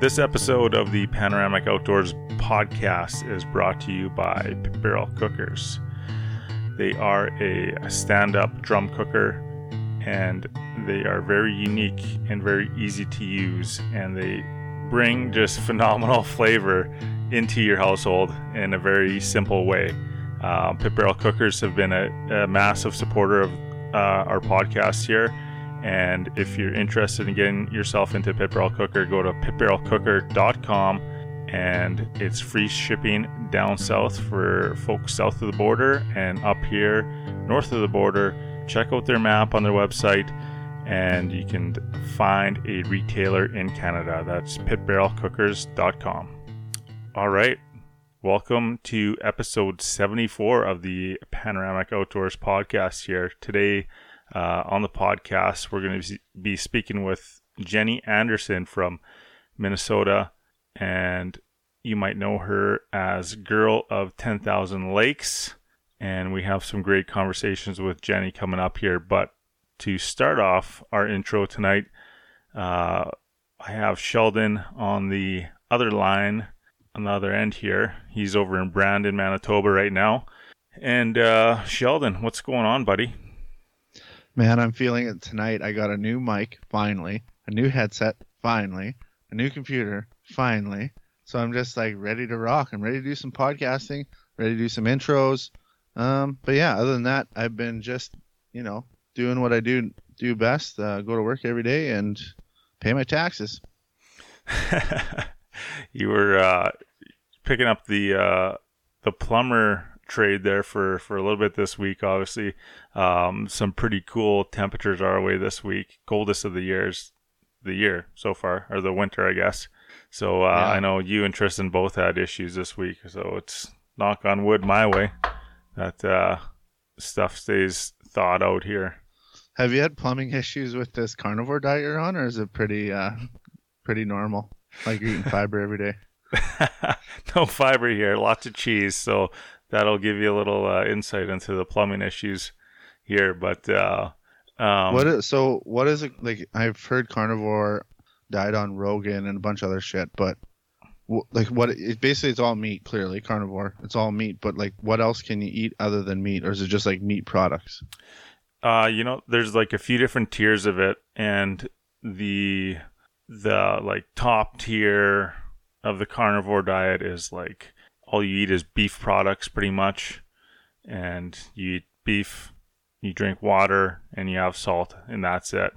This episode of the Panoramic Outdoors podcast is brought to you by Pit Barrel Cookers. They are a stand up drum cooker and they are very unique and very easy to use, and they bring just phenomenal flavor into your household in a very simple way. Uh, Pit Barrel Cookers have been a, a massive supporter of uh, our podcast here and if you're interested in getting yourself into Pit Barrel Cooker, go to pitbarrelcooker.com and it's free shipping down south for folks south of the border and up here north of the border. Check out their map on their website and you can find a retailer in Canada. That's pitbarrelcookers.com. All right. Welcome to episode 74 of the Panoramic Outdoors podcast here. Today, uh, on the podcast. We're going to be speaking with Jenny Anderson from Minnesota, and you might know her as Girl of 10,000 Lakes. And we have some great conversations with Jenny coming up here. But to start off our intro tonight, uh, I have Sheldon on the other line, on the other end here. He's over in Brandon, Manitoba right now. And uh, Sheldon, what's going on, buddy? Man, I'm feeling it tonight. I got a new mic, finally, a new headset, finally, a new computer, finally. So I'm just like ready to rock. I'm ready to do some podcasting, ready to do some intros. Um, but yeah, other than that, I've been just, you know, doing what I do do best. Uh, go to work every day and pay my taxes. you were uh, picking up the uh, the plumber trade there for for a little bit this week. Obviously, um, some pretty cool temperatures our way this week. Coldest of the years, the year so far, or the winter, I guess. So uh, yeah. I know you and Tristan both had issues this week. So it's knock on wood my way that uh, stuff stays thawed out here. Have you had plumbing issues with this carnivore diet you're on, or is it pretty uh, pretty normal? Like you're eating fiber every day. no fiber here, lots of cheese. So that'll give you a little uh, insight into the plumbing issues here. But uh, um, what is so? What is it like? I've heard carnivore died on Rogan and a bunch of other shit, but like what? It basically it's all meat. Clearly, carnivore. It's all meat. But like, what else can you eat other than meat, or is it just like meat products? Uh, you know, there's like a few different tiers of it, and the the like top tier of the carnivore diet is like all you eat is beef products pretty much, and you eat beef, you drink water, and you have salt, and that's it.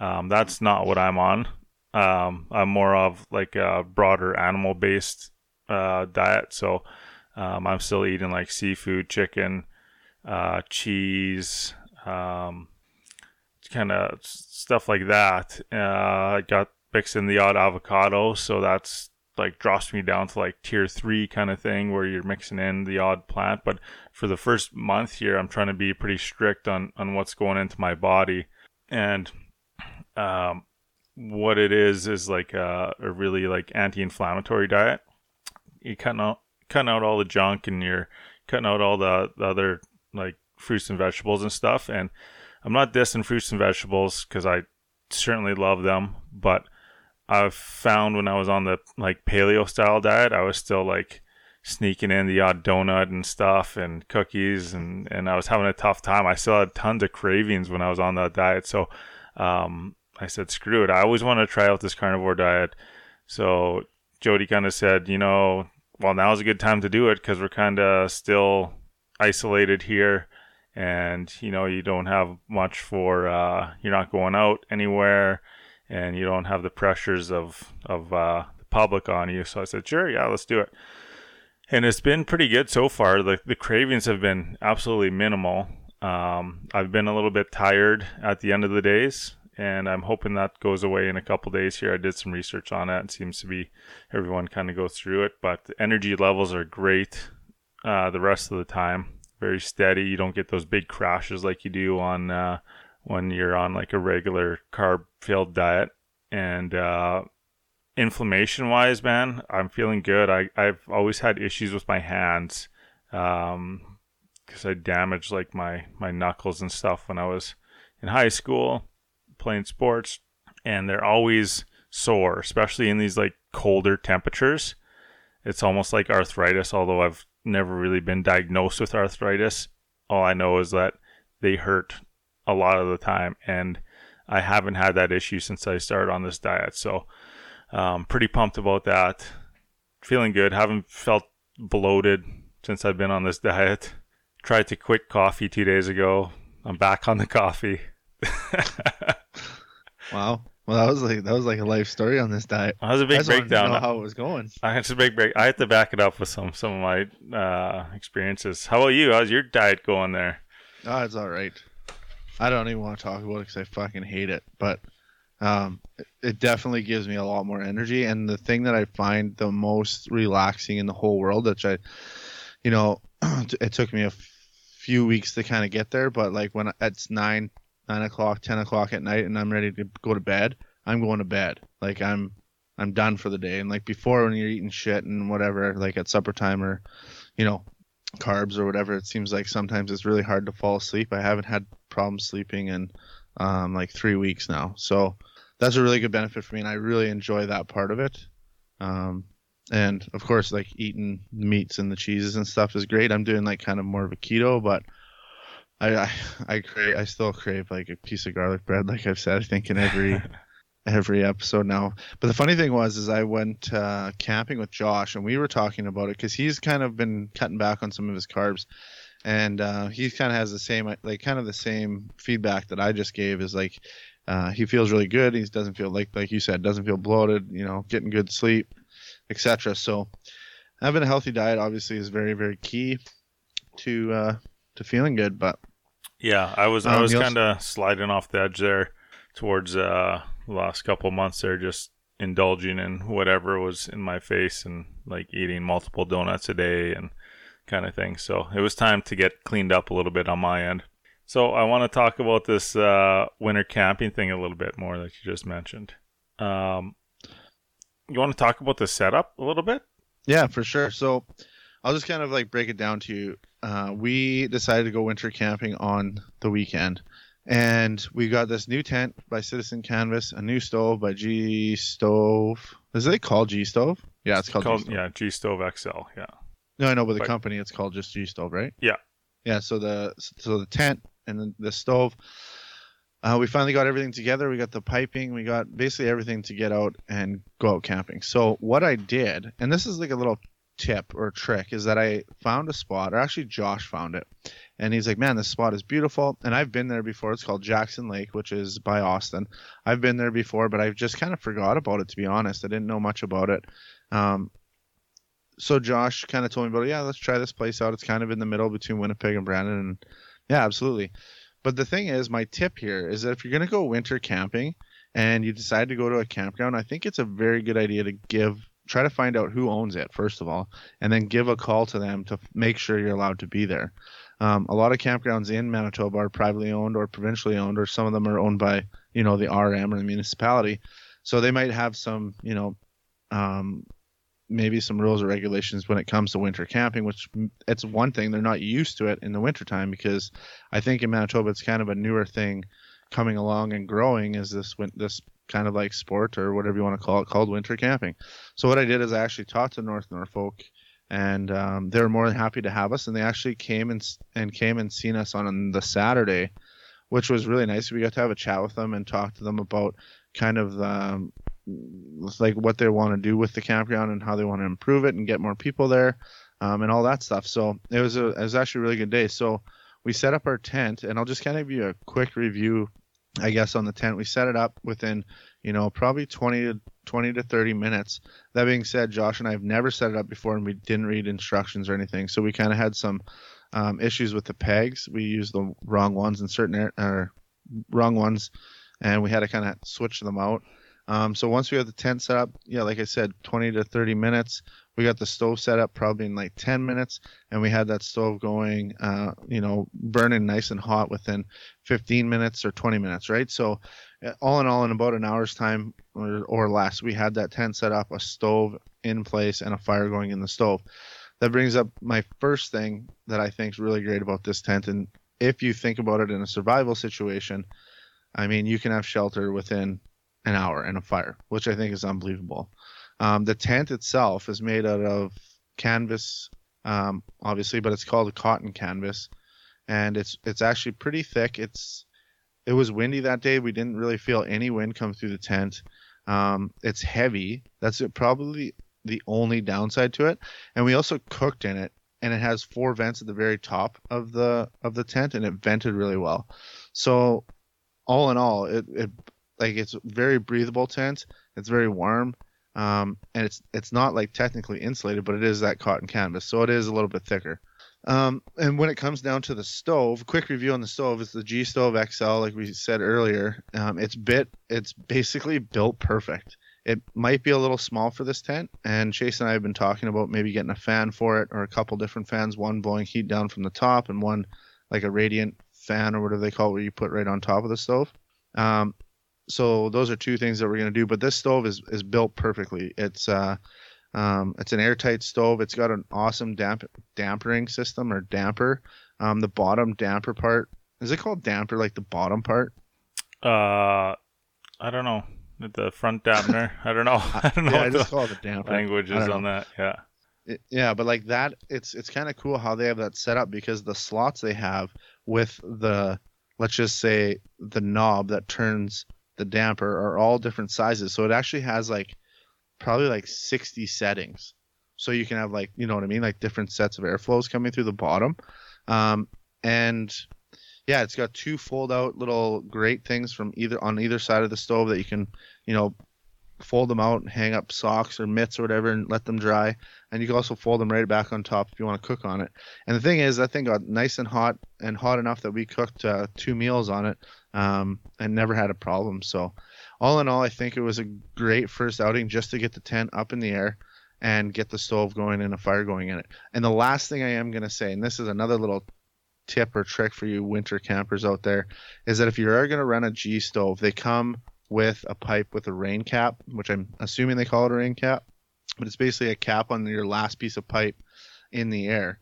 Um, that's not what I'm on. Um, I'm more of like a broader animal based uh, diet. So um, I'm still eating like seafood, chicken, uh, cheese, um, kind of stuff like that. Uh, I got mixing the odd avocado, so that's like drops me down to like tier three kind of thing where you're mixing in the odd plant. But for the first month here, I'm trying to be pretty strict on on what's going into my body, and um, what it is is like a, a really like anti-inflammatory diet. You're cutting out cutting out all the junk and you're cutting out all the, the other like fruits and vegetables and stuff. And I'm not dissing fruits and vegetables because I certainly love them, but I've found when I was on the like paleo style diet, I was still like sneaking in the odd donut and stuff and cookies and and I was having a tough time. I still had tons of cravings when I was on that diet. So um, I said, screw it. I always want to try out this carnivore diet. So Jody kind of said, you know, well, now's a good time to do it because we're kind of still isolated here and you know you don't have much for uh, you're not going out anywhere and you don't have the pressures of of uh, the public on you. So I said, sure, yeah, let's do it. And it's been pretty good so far. The the cravings have been absolutely minimal. Um, I've been a little bit tired at the end of the days, and I'm hoping that goes away in a couple days here. I did some research on it. It seems to be everyone kind of goes through it, but the energy levels are great uh, the rest of the time. Very steady. You don't get those big crashes like you do on uh, when you're on like a regular carb filled diet. And uh, inflammation wise, man, I'm feeling good. I, I've always had issues with my hands because um, I damaged like my, my knuckles and stuff when I was in high school playing sports. And they're always sore, especially in these like colder temperatures. It's almost like arthritis, although I've never really been diagnosed with arthritis. All I know is that they hurt a lot of the time, and I haven't had that issue since I started on this diet. So, um, pretty pumped about that. Feeling good. Haven't felt bloated since I've been on this diet. Tried to quit coffee two days ago. I'm back on the coffee. wow. Well, that was like that was like a life story on this diet. That was a big I just wanted to breakdown. know how it was going. I had to big break. I had to back it up with some some of my uh, experiences. How about you? How's your diet going there? Oh, it's all right. I don't even want to talk about it because I fucking hate it. But um, it, it definitely gives me a lot more energy. And the thing that I find the most relaxing in the whole world, which I, you know, it took me a few weeks to kind of get there. But like when it's nine, nine o'clock, ten o'clock at night, and I'm ready to go to bed, I'm going to bed. Like I'm, I'm done for the day. And like before, when you're eating shit and whatever, like at supper time or, you know, carbs or whatever, it seems like sometimes it's really hard to fall asleep. I haven't had problems sleeping in um, like three weeks now, so that's a really good benefit for me, and I really enjoy that part of it. Um, and of course, like eating meats and the cheeses and stuff is great. I'm doing like kind of more of a keto, but I I, I crave I still crave like a piece of garlic bread, like I've said, I think in every every episode now. But the funny thing was, is I went uh, camping with Josh, and we were talking about it because he's kind of been cutting back on some of his carbs, and uh, he kind of has the same, like, kind of the same feedback that I just gave. Is like, uh, he feels really good. He doesn't feel like, like you said, doesn't feel bloated. You know, getting good sleep, etc. So, having a healthy diet obviously is very, very key to uh, to feeling good. But Yeah, I was I Um, was kind of sliding off the edge there towards uh, the last couple months there, just indulging in whatever was in my face and like eating multiple donuts a day and kind of thing. So it was time to get cleaned up a little bit on my end. So I want to talk about this uh, winter camping thing a little bit more, like you just mentioned. Um, you want to talk about the setup a little bit? Yeah, for sure. So I'll just kind of like break it down to you. Uh, we decided to go winter camping on the weekend, and we got this new tent by Citizen Canvas, a new stove by G Stove. Is it called G Stove? Yeah, it's called, G Called Stove. yeah, G Stove XL. Yeah. No, I know, but the But- company it's called just G Stove, right? Yeah. Yeah. So the so the tent and the, the stove. Uh, we finally got everything together. We got the piping. We got basically everything to get out and go out camping. So what I did, and this is like a little tip or trick, is that I found a spot, or actually Josh found it, and he's like, "Man, this spot is beautiful." And I've been there before. It's called Jackson Lake, which is by Austin. I've been there before, but I've just kind of forgot about it to be honest. I didn't know much about it. Um, so Josh kind of told me about. Yeah, let's try this place out. It's kind of in the middle between Winnipeg and Brandon, and yeah, absolutely. But the thing is, my tip here is that if you're gonna go winter camping and you decide to go to a campground, I think it's a very good idea to give try to find out who owns it first of all, and then give a call to them to make sure you're allowed to be there. Um, a lot of campgrounds in Manitoba are privately owned or provincially owned, or some of them are owned by you know the RM or the municipality, so they might have some you know um, maybe some rules or regulations when it comes to winter camping, which it's one thing they're not used to it in the wintertime because I think in Manitoba it's kind of a newer thing coming along and growing is this this kind of like sport or whatever you want to call it called winter camping. So what I did is I actually talked to North Norfolk and um, they were more than happy to have us and they actually came and and came and seen us on the Saturday, which was really nice. We got to have a chat with them and talk to them about kind of um, like what they want to do with the campground and how they want to improve it and get more people there um, and all that stuff. So it was a it was actually a really good day. So we set up our tent and I'll just kind of give you a quick review, I guess, on the tent. We set it up within you know probably 20 to 20 to 30 minutes. That being said, Josh and I have never set it up before and we didn't read instructions or anything. So we kind of had some um, issues with the pegs. We used the wrong ones in certain or wrong ones, and we had to kind of switch them out. Um, so once we had the tent set up, yeah, like I said, 20 to 30 minutes. We got the stove set up probably in like 10 minutes, and we had that stove going, uh, you know, burning nice and hot within 15 minutes or 20 minutes, right? So, uh, all in all, in about an hour's time or, or less, we had that tent set up, a stove in place, and a fire going in the stove. That brings up my first thing that I think is really great about this tent, and if you think about it in a survival situation, I mean, you can have shelter within an hour in a fire, which I think is unbelievable. Um, the tent itself is made out of canvas, um, obviously, but it's called a cotton canvas, and it's it's actually pretty thick. It's it was windy that day. We didn't really feel any wind come through the tent. Um, it's heavy. That's probably the only downside to it. And we also cooked in it, and it has four vents at the very top of the of the tent, and it vented really well. So all in all, it, it like it's very breathable tent. It's very warm. Um, and it's it's not like technically insulated, but it is that cotton canvas, so it is a little bit thicker. Um, and when it comes down to the stove, quick review on the stove is the G Stove XL, like we said earlier. Um, it's bit, it's basically built perfect. It might be a little small for this tent, and Chase and I have been talking about maybe getting a fan for it or a couple different fans, one blowing heat down from the top and one like a radiant fan or whatever they call it, where you put right on top of the stove. Um, so those are two things that we're going to do. But this stove is is built perfectly. It's uh, um, it's an airtight stove. It's got an awesome damp dampering system or damper. Um, the bottom damper part is it called damper like the bottom part? Uh, I don't know. The front dampener. I don't know. I don't know. yeah, I just the call it a damper. language I is on that. Yeah. It- yeah, but like that, it's it's kind of cool how they have that set up because the slots they have with the let's just say the knob that turns the damper are all different sizes. So it actually has like probably like 60 settings. So you can have like you know what I mean, like different sets of airflows coming through the bottom. Um, and yeah, it's got two fold out little grate things from either on either side of the stove that you can you know fold them out and hang up socks or mitts or whatever and let them dry and you can also fold them right back on top if you want to cook on it. And the thing is, that thing got nice and hot and hot enough that we cooked uh, two meals on it um, and never had a problem. So, all in all, I think it was a great first outing just to get the tent up in the air and get the stove going and a fire going in it. And the last thing I am going to say, and this is another little tip or trick for you winter campers out there, is that if you are going to run a G stove, they come with a pipe with a rain cap, which I'm assuming they call it a rain cap but it's basically a cap on your last piece of pipe in the air.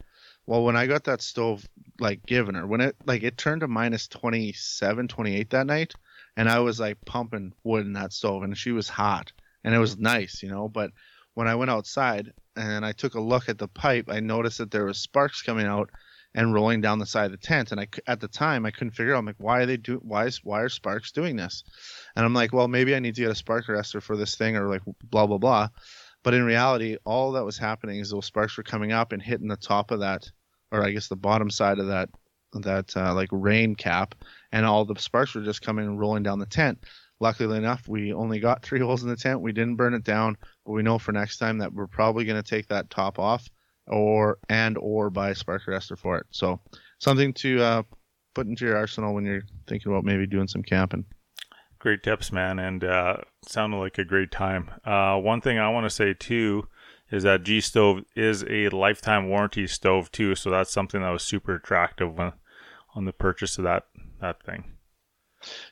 Well, when I got that stove like given her, when it like it turned to minus 27, 28 that night, and I was like pumping wood in that stove, and she was hot, and it was nice, you know. But when I went outside and I took a look at the pipe, I noticed that there was sparks coming out and rolling down the side of the tent. And I, at the time I couldn't figure out. I'm like, why are they do? Why is why are sparks doing this? And I'm like, well, maybe I need to get a spark arrestor for this thing, or like blah blah blah. But in reality, all that was happening is those sparks were coming up and hitting the top of that, or I guess the bottom side of that that uh, like rain cap, and all the sparks were just coming and rolling down the tent. Luckily enough, we only got three holes in the tent. We didn't burn it down, but we know for next time that we're probably going to take that top off, or and or buy a spark arrestor for it. So something to uh, put into your arsenal when you're thinking about maybe doing some camping. Great tips, man, and uh, sounded like a great time. Uh, one thing I want to say too is that G stove is a lifetime warranty stove too, so that's something that was super attractive when, on the purchase of that that thing.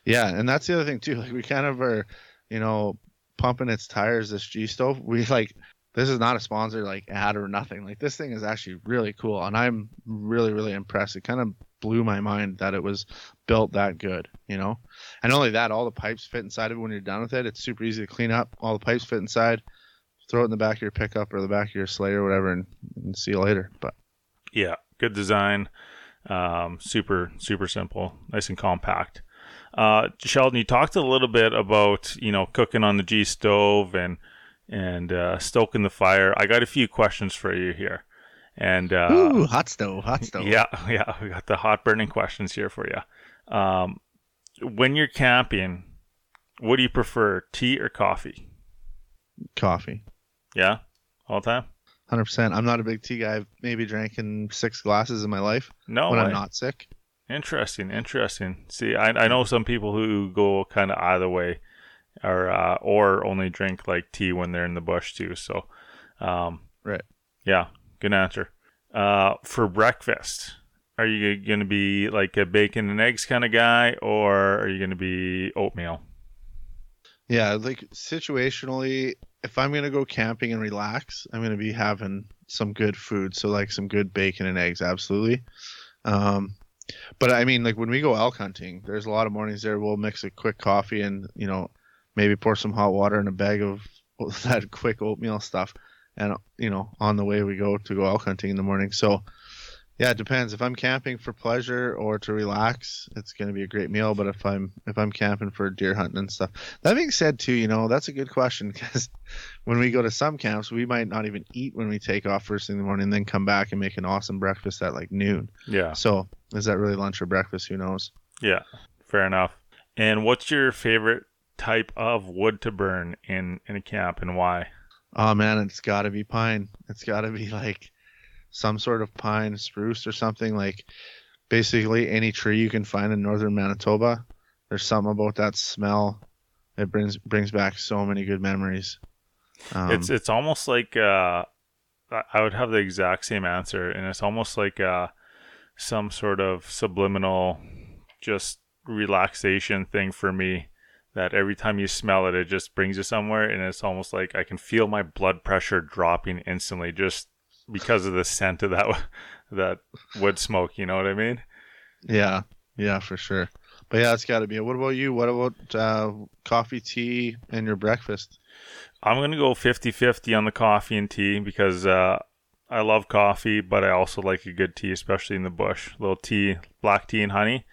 Yeah, and that's the other thing too. Like we kind of are, you know, pumping its tires. This G stove, we like. This is not a sponsor like ad or nothing. Like this thing is actually really cool, and I'm really really impressed. It kind of blew my mind that it was built that good, you know. And only that, all the pipes fit inside of it when you're done with it. It's super easy to clean up. All the pipes fit inside. Throw it in the back of your pickup or the back of your sleigh or whatever, and, and see you later. But Yeah, good design, um, super super simple, nice and compact. Uh, Sheldon, you talked a little bit about you know cooking on the G stove and and uh, stoking the fire. I got a few questions for you here, and uh, ooh, hot stove, hot stove. yeah, yeah, we got the hot burning questions here for you. Um, when you're camping, what do you prefer, tea or coffee? coffee. Yeah, all the time. Hundred percent. I'm not a big tea guy. I've maybe drinking six glasses in my life No when way. I'm not sick. Interesting, interesting. See, I, I know some people who go kind of either way, or uh, or only drink like tea when they're in the bush too. So, um, Right. yeah, good answer. Uh, for breakfast, are you going to be like a bacon and eggs kind of guy, or are you going to be oatmeal? Yeah, like situationally, if I'm gonna go camping and relax, I'm gonna be having some good food. So like some good bacon and eggs, absolutely. Um, but I mean, like when we go elk hunting, there's a lot of mornings there we'll mix a quick coffee and you know maybe pour some hot water in a bag of that quick oatmeal stuff, and you know, on the way we go to go elk hunting in the morning. So, yeah, it depends. If I'm camping for pleasure or to relax, it's going to be a great meal. But if I'm if I'm camping for deer hunting and stuff, that being said, too, you know, that's a good question because when we go to some camps, we might not even eat when we take off first thing in the morning, and then come back and make an awesome breakfast at like noon. Yeah. So, is that really lunch or breakfast? Who knows? Yeah. Fair enough. And what's your favorite type of wood to burn in in a camp and why? Oh man, it's got to be pine. It's got to be like some sort of pine, spruce, or something like. Basically, any tree you can find in northern Manitoba. There's something about that smell. It brings brings back so many good memories. Um, it's it's almost like uh, I would have the exact same answer, and it's almost like uh, some sort of subliminal, just relaxation thing for me. That every time you smell it, it just brings you somewhere, and it's almost like I can feel my blood pressure dropping instantly just because of the scent of that that wood smoke. You know what I mean? yeah, yeah, for sure. But yeah, it's got to be. What about you? What about uh, coffee, tea, and your breakfast? I'm gonna go 50-50 on the coffee and tea because uh, I love coffee, but I also like a good tea, especially in the bush. A little tea, black tea and honey.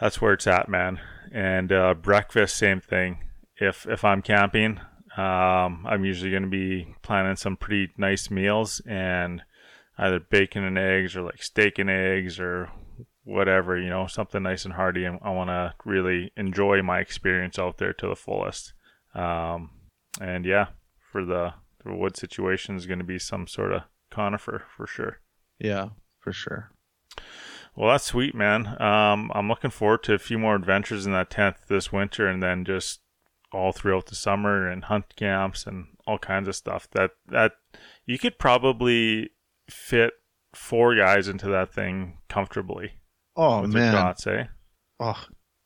That's where it's at, man. And uh, breakfast, same thing. If if I'm camping, um, I'm usually gonna be planning some pretty nice meals and either bacon and eggs or like steak and eggs or whatever, you know, something nice and hearty. And I want to really enjoy my experience out there to the fullest. Um, and yeah, for the, the wood situation is going to be some sort of conifer for sure. Yeah, for sure. Well, that's sweet, man. Um, I'm looking forward to a few more adventures in that tent this winter, and then just all throughout the summer and hunt camps and all kinds of stuff. That that you could probably fit four guys into that thing comfortably. Oh with man, cots, eh? Oh,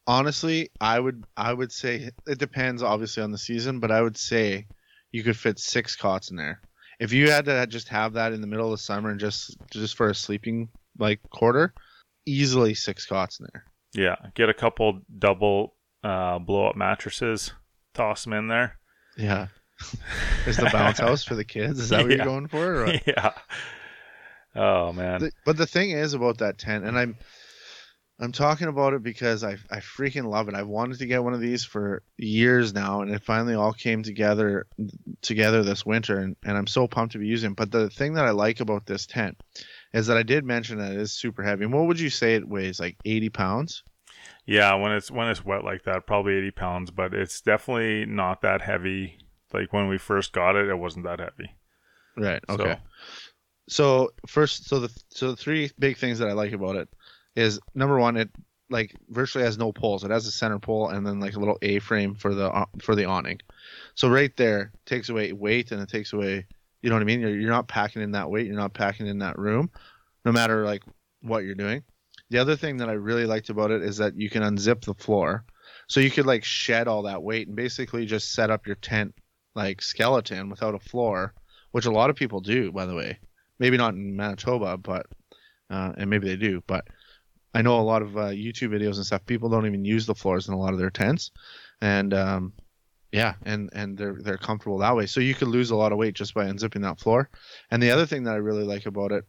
honestly, I would I would say it depends obviously on the season, but I would say you could fit six cots in there. If you had to just have that in the middle of the summer and just just for a sleeping like quarter, easily six cots in there. Yeah, get a couple double uh, blow up mattresses, toss them in there. Yeah. Is the bounce house for the kids? Is that what Yeah. you're going for? Or yeah. Oh man. The- but the thing is about that tent, and I'm I'm talking about it because I I freaking love it. I've wanted to get one of these for years now, and it finally all came together together this winter, and, and I'm so pumped to be using. it. But the thing that I like about this tent is that I did mention that it is super heavy. And what would you say it weighs? Like 80 pounds? Yeah, when it's when it's wet like that, probably eighty pounds, but it's definitely not that heavy. Like when we first got it, it wasn't that heavy. Right. Okay. So first, so the so the three big things that I like about it is number one, it like virtually has no poles. It has a center pole and then like a little A frame for the uh, for the awning. So right there takes away weight and it takes away, you know what I mean? You're you're not packing in that weight. You're not packing in that room, no matter like what you're doing. The other thing that I really liked about it is that you can unzip the floor, so you could like shed all that weight and basically just set up your tent like skeleton without a floor, which a lot of people do, by the way. Maybe not in Manitoba, but uh, and maybe they do, but I know a lot of uh, YouTube videos and stuff. People don't even use the floors in a lot of their tents, and um, yeah, and and they're they're comfortable that way. So you could lose a lot of weight just by unzipping that floor. And the other thing that I really like about it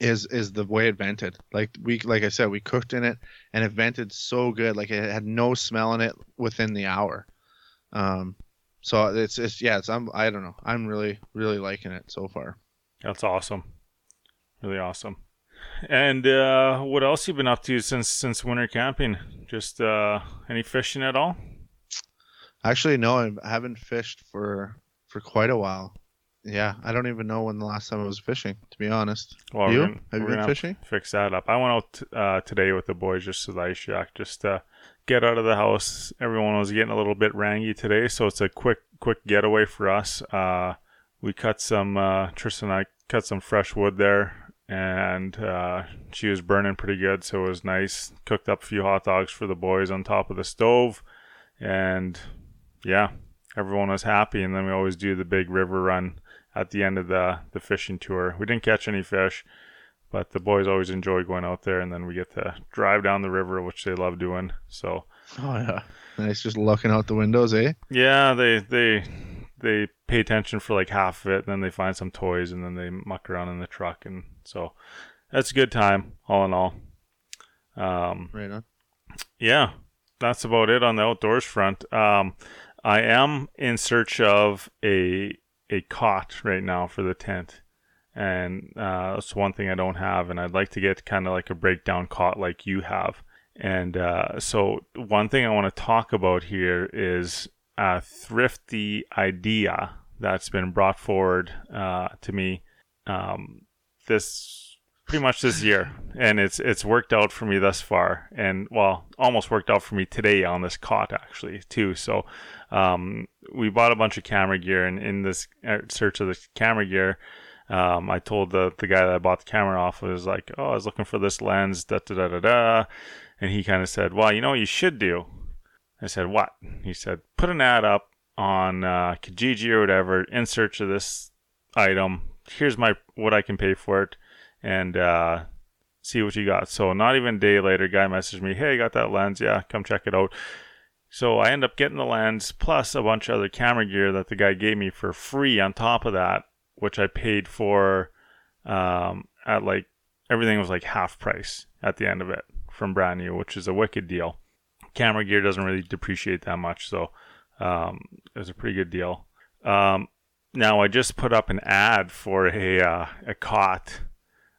is is the way it vented. Like we like I said, we cooked in it, and it vented so good. Like it had no smell in it within the hour. Um, so it's it's yeah, it's I'm I don't know. I'm really really liking it so far. That's awesome. Really awesome. And uh, what else you been up to since since winter camping? Just uh, any fishing at all? Actually, no, I haven't fished for for quite a while. Yeah, I don't even know when the last time I was fishing. To be honest, Well, you gonna- have you been fishing? Fix that up. I went out uh, today with the boys just to the ice shack, just to get out of the house. Everyone was getting a little bit rangy today, so it's a quick quick getaway for us. Uh, we cut some uh, Tristan and I cut some fresh wood there, and uh, she was burning pretty good, so it was nice. Cooked up a few hot dogs for the boys on top of the stove, and yeah, everyone was happy. And then we always do the big river run at the end of the the fishing tour. We didn't catch any fish, but the boys always enjoy going out there, and then we get to drive down the river, which they love doing. So Oh yeah, Nice, just looking out the windows, eh? Yeah, they they they pay attention for like half of it, and then they find some toys, and then they muck around in the truck, and so that's a good time, all in all. Um, Right on. yeah, that's about it on the outdoors front. Um, I am in search of a a cot right now for the tent, and uh, that's one thing I don't have, and I'd like to get kind of like a breakdown cot like you have. And uh, so, one thing I want to talk about here is a thrifty idea that's been brought forward uh, to me um, this pretty much this year, and it's it's worked out for me thus far, and well, almost worked out for me today on this cot actually too. So, um, we bought a bunch of camera gear, and in this uh, search of the camera gear, um, I told the the guy that I bought the camera off was like, "Oh, I was looking for this lens, da da da da da," and he kind of said, "Well, you know what you should do." I said, "What?" He said, "Put an ad up on uh, Kijiji or whatever in search of this item. Here's my what I can pay for it, and uh, see what you got." So not even a day later, guy messaged me, "Hey, got that lens. Yeah, come check it out." So I end up getting the lens plus a bunch of other camera gear that the guy gave me for free on top of that, which I paid for um, at like everything was like half price at the end of it from brand new, which is a wicked deal. Camera gear doesn't really depreciate that much, so um, it was a pretty good deal. Um, now I just put up an ad for a uh, a cot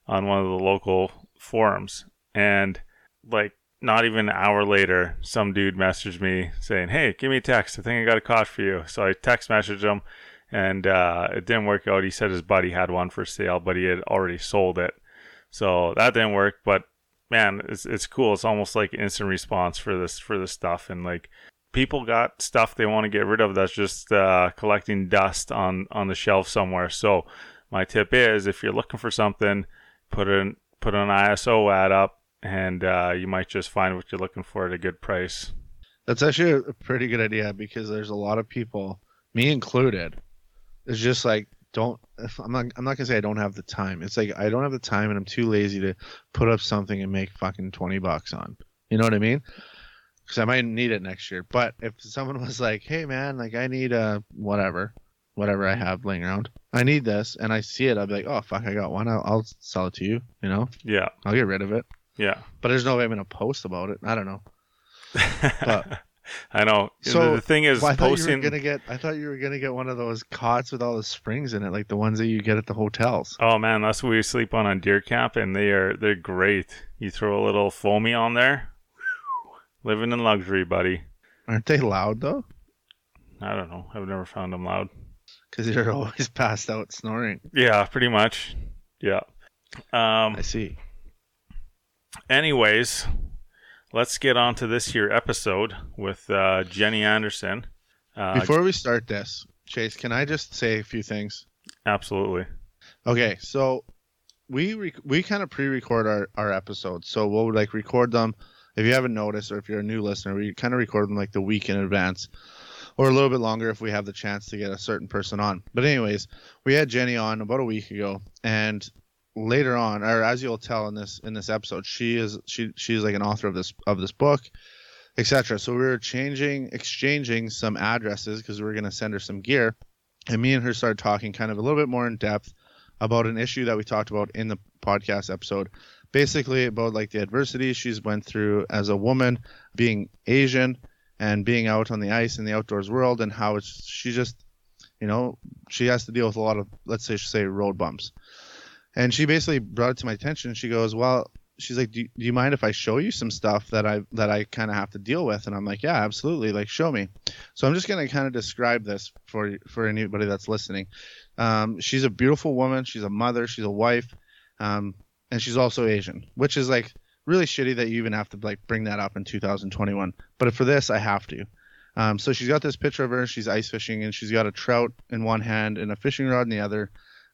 on one of the local forums, and like not even an hour later, some dude messaged me saying, "Hey, give me a text. I think I got a cot for you." So I text messaged him, and uh, it didn't work out. He said his buddy had one for sale, but he had already sold it, so that didn't work. But man, it's it's cool. It's almost like instant response for this for this stuff, and like people got stuff they want to get rid of that's just uh, collecting dust on on the shelf somewhere. So my tip is, if you're looking for something, put an put an ISO ad up and uh, you might just find what you're looking for at a good price. That's actually a pretty good idea because there's a lot of people, me included, it's just like don't. I'm not. I'm not gonna say I don't have the time. It's like I don't have the time and I'm too lazy to put up something and make fucking twenty bucks on. You know what I mean? Because I might need it next year. But if someone was like, "Hey man, like I need a whatever, whatever I have laying around, I need this," and I see it, I'll be like, "Oh fuck, I got one. I'll, I'll sell it to you." You know, Yeah, I'll get rid of it. yeah. But there's no way I'm gonna post about it. I don't know. But- I know. So, the, the thing is, Well, I thought you were gonna get. I thought you were gonna get one of those cots with all the springs in it, like the ones that you get at the hotels. Oh man, that's what we sleep on on deer camp, and they are they're great. You throw a little foamy on there, living in luxury, buddy. Aren't they loud though? I don't know. I've never found them loud. Because you're always passed out snoring. Yeah, pretty much. Yeah. Um. I see. Anyways, let's get on to this here episode with uh, Jenny Anderson. Uh, Before we start this, Chase, can I just say a few things? absolutely. Okay, so we rec- we kind of pre-record our our episodes, so we'll like record them. If you haven't noticed, or if you're a new listener, we kind of record them like the week in advance, or a little bit longer if we have the chance to get a certain person on. But anyways, we had Jenny on about a week ago, and later on, or as you'll tell in this in this episode, she is she she's like an author of this of this book, etc. So we were changing exchanging some addresses because we were gonna send her some gear, and me and her started talking kind of a little bit more in depth about an issue that we talked about in the podcast episode basically about like the adversity she's went through as a woman being asian and being out on the ice in the outdoors world and how it's she just you know she has to deal with a lot of let's say say road bumps. And she basically brought it to my attention. She goes well she's like do, do you mind if i show you some stuff that i that i kind of have to deal with? And i'm like yeah absolutely. Like show me. So i'm just going to kind of describe this for for anybody that's listening. Um, she's a beautiful woman. She's a mother. She's a wife. Um, and she's also asian which is like really shitty that you even have to like bring that up in 2021 but for this i have to. Um, so she's got this picture of her she's ice fishing and she's got a trout in one hand and a fishing rod in the other.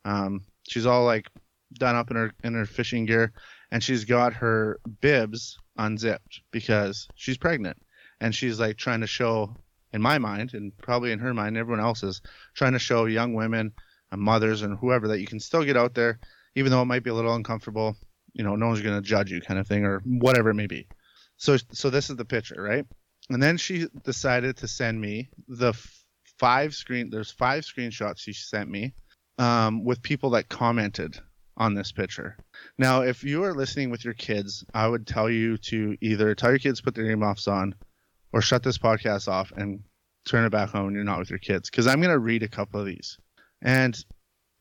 Um, she's all like done up in her in her fishing gear and she's got her bibs unzipped because she's pregnant. And she's like trying to show in my mind and probably in her mind everyone else's trying to show young women and mothers and whoever that you can still get out there even though it might be a little uncomfortable you know no one's going to judge you kind of thing or whatever it may be so so this is the picture right and then she decided to send me the f- five screen. There's five screenshots she sent me um, with people that commented on this picture. Now, if you are listening with your kids, I would tell you to either tell your kids put their earmuffs on, or shut this podcast off and turn it back on when you're not with your kids. Because I'm gonna read a couple of these, and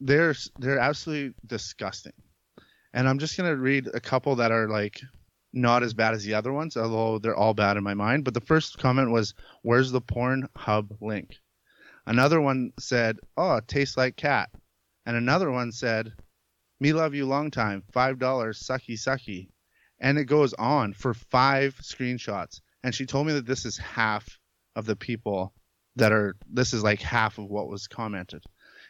they're they're absolutely disgusting. And I'm just gonna read a couple that are like not as bad as the other ones, although they're all bad in my mind. But the first comment was, "Where's the Pornhub link?" Another one said, "Oh, it tastes like cat," and another one said, "Me love you long time, five dollars, sucky sucky," and it goes on for five screenshots. And she told me that this is half of the people that are. This is like half of what was commented.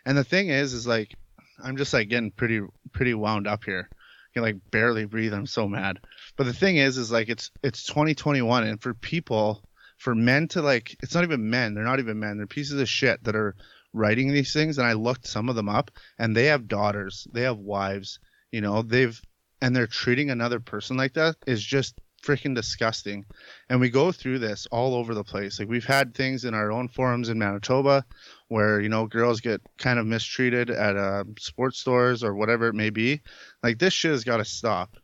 And the thing is, is like, I'm just like getting pretty pretty wound up here. I can like barely breathe. I'm so mad. But the thing is, is like it's it's 2021, and for people, for men to like, it's not even men. They're not even men. They're pieces of shit that are writing these things. And I looked some of them up, and they have daughters, they have wives. You know, they've and they're treating another person like that is just freaking disgusting. And we go through this all over the place. Like we've had things in our own forums in Manitoba where you know girls get kind of mistreated at uh, sports stores or whatever it may be. Like this shit has got to stop.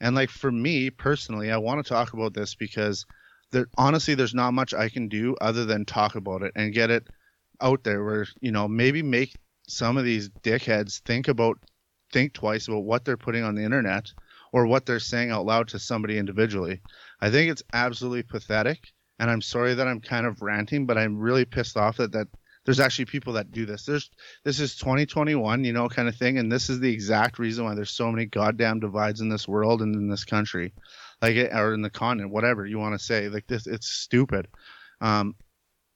And like for me personally, I want to talk about this because there honestly there's not much I can do other than talk about it and get it out there where you know maybe make some of these dickheads think about think twice about what they're putting on the internet or what they're saying out loud to somebody individually. I think it's absolutely pathetic and I'm sorry that I'm kind of ranting, but I'm really pissed off that that there's actually people that do this. There's this is 2021, you know, kind of thing, and this is the exact reason why there's so many goddamn divides in this world and in this country, like or in the continent, whatever you want to say. Like this, it's stupid. Um,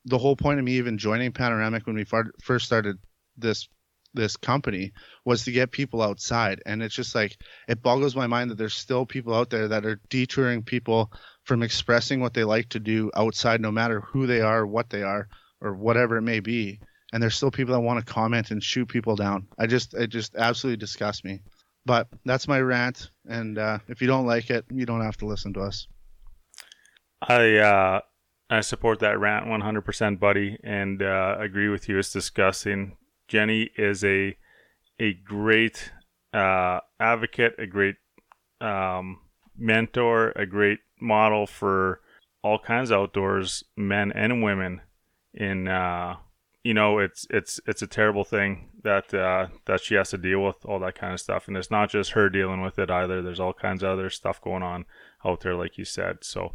the whole point of me even joining Panoramic when we far- first started this this company was to get people outside. And it's just like it boggles my mind that there's still people out there that are detouring people from expressing what they like to do outside no matter who they are what they are or whatever it may be. And there's still people that want to comment and shoot people down. I just it just absolutely disgusts me. But that's my rant. And uh, if you don't like it you don't have to listen to us. I uh, I support that rant 100%, buddy, and uh, agree with you. It's disgusting. Jenny is a a great uh, advocate, a great um, mentor, a great model for all kinds of outdoors, men and women. In uh, you know, it's it's it's a terrible thing that uh, that she has to deal with all that kind of stuff, and it's not just her dealing with it either. There's all kinds of other stuff going on out there, like you said. So,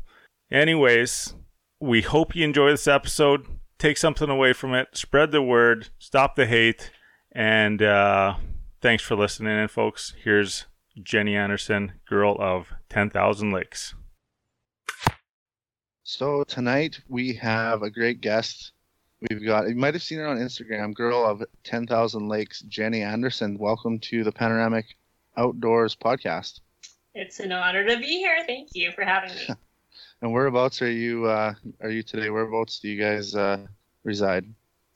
anyways, we hope you enjoy this episode. Take something away from it. Spread the word. Stop the hate. And uh, thanks for listening in, folks. Here's Jenny Anderson, girl of 10,000 Lakes. So tonight we have a great guest. We've got you might have seen her on Instagram, girl of 10,000 Lakes, Jenny Anderson. Welcome to the Panoramic Outdoors podcast. It's an honor to be here. Thank you for having me. And whereabouts are you uh are you today? Whereabouts do you guys uh reside?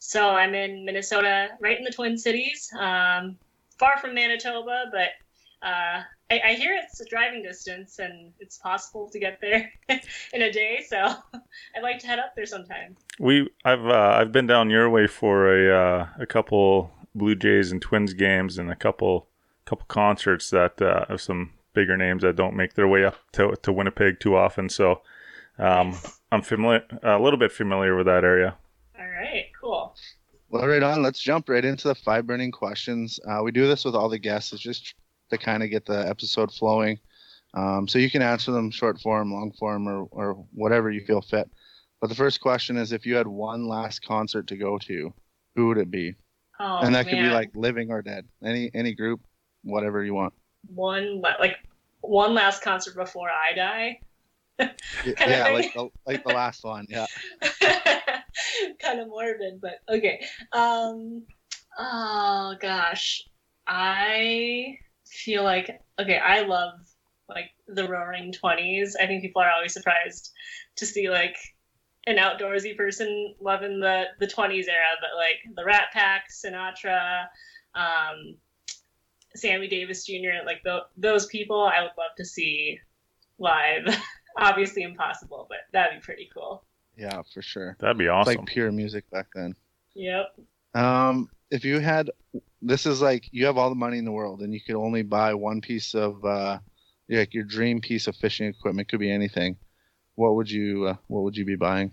so I'm in Minnesota, right in the Twin Cities, um, far from Manitoba, but uh, I, I hear it's a driving distance and it's possible to get there in a day. So I'd like to head up there sometime. We I've uh, I've been down your way for a uh, a couple Blue Jays and Twins games and a couple couple concerts that uh, of some bigger names that don't make their way up to to Winnipeg too often. So um, I'm familiar a little bit familiar with that area. All right, cool. Well, right on. Let's jump right into the five burning questions. Uh, we do this with all the guests. It's just to kind of get the episode flowing. Um, so you can answer them short form, long form, or, or whatever you feel fit. But the first question is if you had one last concert to go to, who would it be? Oh, and that could be like living or dead. Any any group, whatever you want. one like one last concert before I die. Yeah, like the, like the last one. Yeah. kind of morbid, but okay. Um, oh gosh, I feel like okay. I love like the Roaring Twenties. I think people are always surprised to see like an outdoorsy person loving the the twenties era, but like the Rat Pack, Sinatra, um, Sammy Davis Jr. Like tho- those people, I would love to see live. Obviously impossible, but that'd be pretty cool. Yeah, for sure. That'd be It's awesome. like pure music back then. Yep. Um, if you had, this is like you have all the money in the world, and you could only buy one piece of, uh, like your dream piece of fishing equipment. Could be anything. What would you, uh, what would you be buying?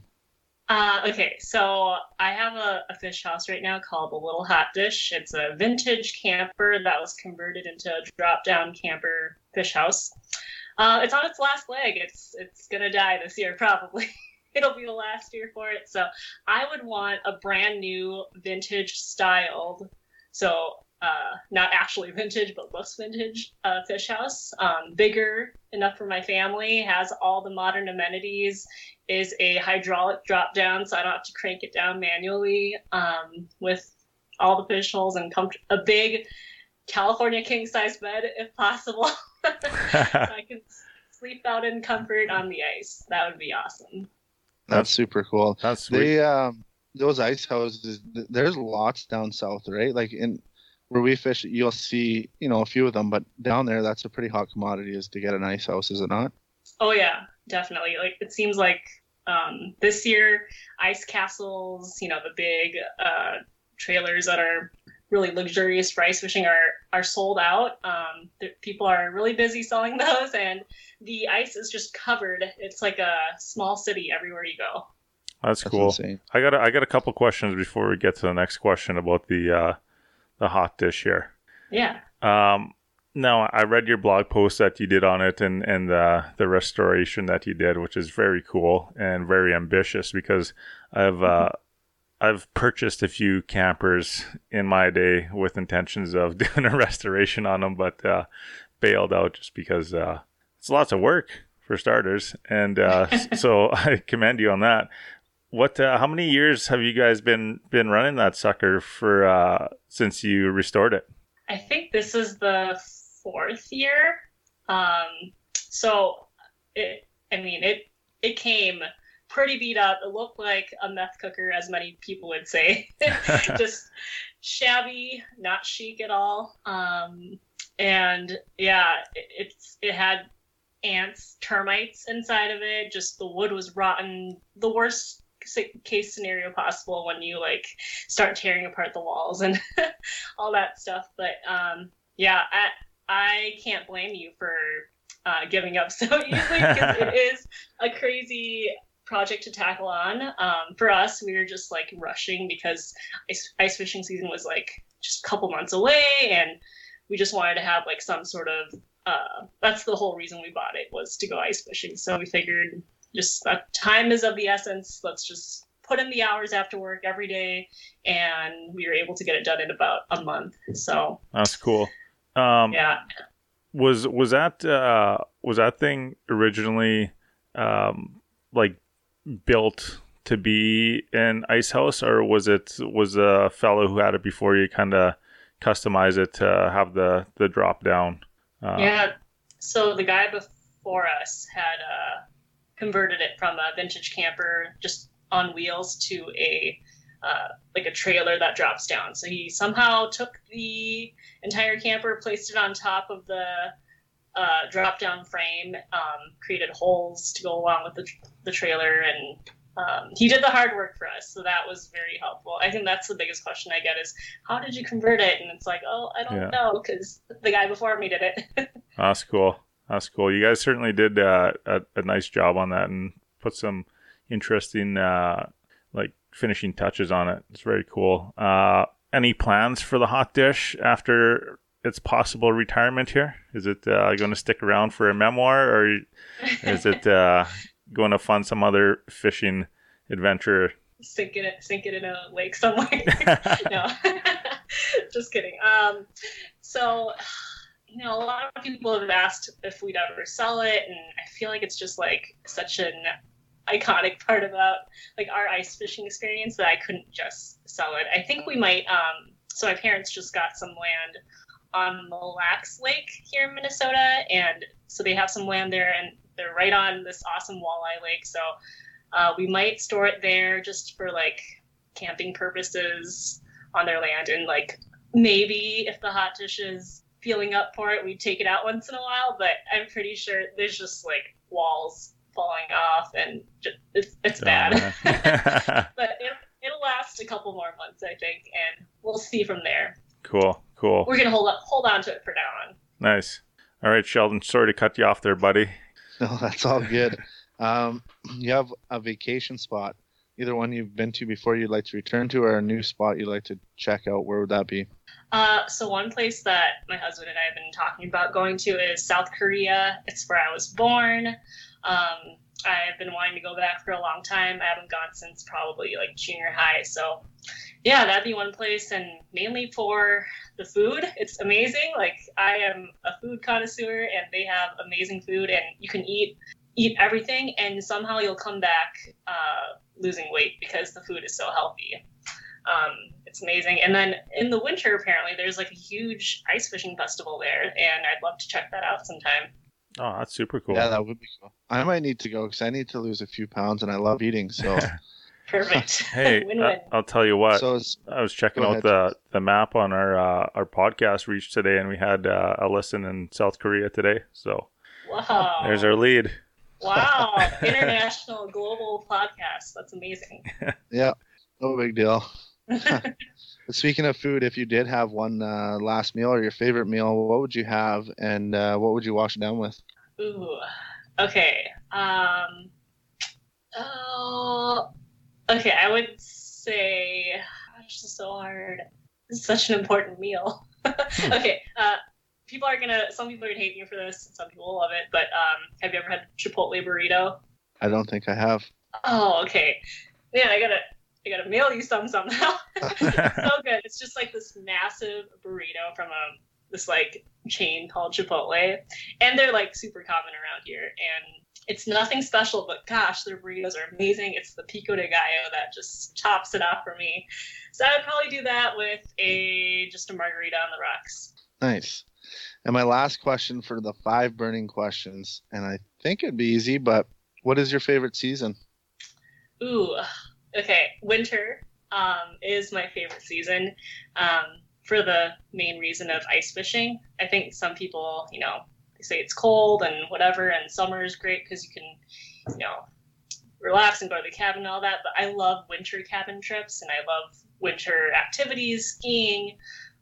Uh, okay, so I have a, a fish house right now called the Little Hot Dish. It's a vintage camper that was converted into a drop-down camper fish house. Uh, it's on its last leg. It's it's gonna die this year probably. It'll be the last year for it. So I would want a brand new vintage styled, so uh, not actually vintage but looks vintage uh, fish house. Um, bigger enough for my family. Has all the modern amenities is a hydraulic drop down, so I don't have to crank it down manually um, with all the fish holes and com- a big California king size bed if possible. so I can sleep out in comfort on the ice. That would be awesome. That's super cool. That's sweet. They, um, those ice houses. There's lots down south, right? Like in where we fish, you'll see, you know, a few of them. But down there, that's a pretty hot commodity is to get an ice house, is it not? Oh yeah, definitely. Like it seems like um, this year, ice castles, you know, the big uh, trailers that are really luxurious for ice fishing are are sold out. Um, the, people are really busy selling those, and the ice is just covered. It's like a small city everywhere you go. That's That's cool. insane. I got a, I got a couple questions before we get to the next question about the uh, the hot dish here. Yeah. Um, now I read your blog post that you did on it and and uh, the restoration that you did, which is very cool and very ambitious because I've uh, I've purchased a few campers in my day with intentions of doing a restoration on them, but uh, bailed out just because uh, it's lots of work for starters, and uh, so I commend you on that. What? Uh, how many years have you guys been been running that sucker for uh, since you restored it? I think this is the fourth year. Um, so it, I mean, it it came pretty beat up. It looked like a meth cooker, as many people would say. Just shabby, not chic at all. Um, and yeah, it, it's it had ants, termites inside of it. Just the wood was rotten. The worst case scenario possible when you like start tearing apart the walls and all that stuff. But um, yeah, I I can't blame you for uh, giving up so easily because it is a crazy project to tackle on. Um, for us, we were just like rushing because ice, ice fishing season was like just a couple months away, and we just wanted to have like some sort of. Uh, that's the whole reason we bought it was to go ice fishing. So we figured just that time is of the essence. Let's just put in the hours after work every day, and we were able to get it done in about a month. So That's cool. Um, yeah, was was that uh, was that thing originally um, like built to be an ice house, or was it was a fellow who had it before you kind of customize it to have the the drop down? Uh, yeah. So the guy before us had uh, converted it from a vintage camper just on wheels to a uh, like a trailer that drops down. So he somehow took the entire camper, placed it on top of the uh, drop down frame, um, created holes to go along with the, the trailer, and um, he did the hard work for us. So that was very helpful. I think that's the biggest question I get is how did you convert it? And it's like, oh, I don't Yeah. know because the guy before me did it. That's cool. That's cool. You guys certainly did uh, a, a nice job on that and put some interesting uh, like finishing touches on it. It's very cool. Uh, any plans for the hot dish after its possible retirement here? Is it uh, going to stick around for a memoir or is it uh, going to fund some other fishing adventure? sinking it, sink it in a lake somewhere. no, just kidding. Um, so, you know, a lot of people have asked if we'd ever sell it, and I feel like it's just like such an iconic part about like our ice fishing experience that I couldn't just sell it. I think we might. Um, so my parents just got some land on Mille Lacs Lake here in Minnesota, and so they have some land there, and they're right on this awesome walleye lake. So uh, we might store it there just for like camping purposes on their land, and like maybe if the hot dish is feeling up for it, we take it out once in a while. But I'm pretty sure there's just like walls falling off, and just, it's it's bad. but it, it'll last a couple more months, I think, and we'll see from there. cool, cool. We're gonna hold up, hold on to it for now on. Nice. All right, Sheldon, sorry to cut you off there, buddy. No, that's all good. Um, you have a vacation spot, either one you've been to before you'd like to return to, or a new spot you'd like to check out. Where would that be? Uh, so one place that my husband and I have been talking about going to is South Korea. It's where I was born. Um, I've been wanting to go back for a long time. I haven't gone since probably like junior high. So yeah, that'd be one place, and mainly for the food. It's amazing. Like I am a food connoisseur, and they have amazing food, and you can eat eat everything, and somehow you'll come back uh, losing weight because the food is so healthy. Um, it's amazing. And then in the winter, apparently, there's like a huge ice fishing festival there, and I'd love to check that out sometime. Oh, that's super cool. Yeah, that would be cool. I might need to go because I need to lose a few pounds, and I love eating. So, Perfect. hey, I- I'll tell you what. so it's, I was checking out ahead. the the map on our uh, our podcast reach today, and we had uh, a listen in South Korea today. So wow. there's our lead. wow. International global podcast. That's amazing. yeah, no big deal. Speaking of food, if you did have one uh, last meal or your favorite meal, what would you have, and uh, what would you wash it down with? Ooh. Okay. Um. Oh. Okay. I would say. Gosh, this is so hard. This is such an important meal. okay. Uh, people are gonna. Some people are gonna hate me for this. and Some people will love it. But um, have you ever had Chipotle burrito? I don't think I have. Oh, okay. Yeah, I gotta. I gotta mail you some somehow. so good. It's just like this massive burrito from a this like chain called Chipotle, and they're like super common around here. And it's nothing special, but gosh, their burritos are amazing. It's the pico de gallo that just tops it off for me. So I would probably do that with a just a margarita on the rocks. Nice. And my last question for the five burning questions, and I think it'd be easy, but what is your favorite season? Ooh, okay. Winter um, is my favorite season um, for the main reason of ice fishing. I think some people, you know, they say it's cold and whatever, and summer is great because you can, you know, relax and go to the cabin and all that. But I love winter cabin trips and I love winter activities, skiing,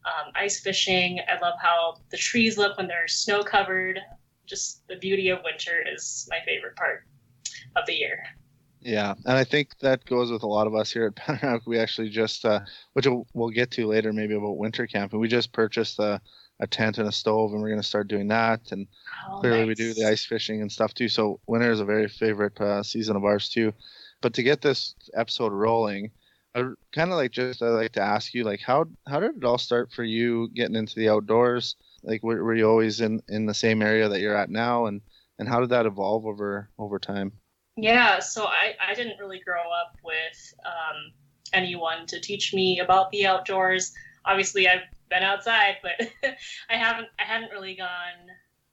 um, ice fishing. I love how the trees look when they're snow covered. Just the beauty of winter is my favorite part of the year. Yeah, and I think that goes with a lot of us here at Panoramic. We actually just, uh, which we'll, we'll get to later, maybe about winter camping. We just purchased a, a tent and a stove, and we're going to start doing that. And Oh, clearly, we do the ice fishing and stuff too. So winter is a very favorite uh, season of ours too. But to get this episode rolling, I kind of like just I like to ask you like how how did it all start for you getting into the outdoors? Like were, were you always in in the same area that you're at now, and and how did that evolve over over time? Yeah, so I, I didn't really grow up with um, anyone to teach me about the outdoors. Obviously, I've been outside, but I haven't I hadn't really gone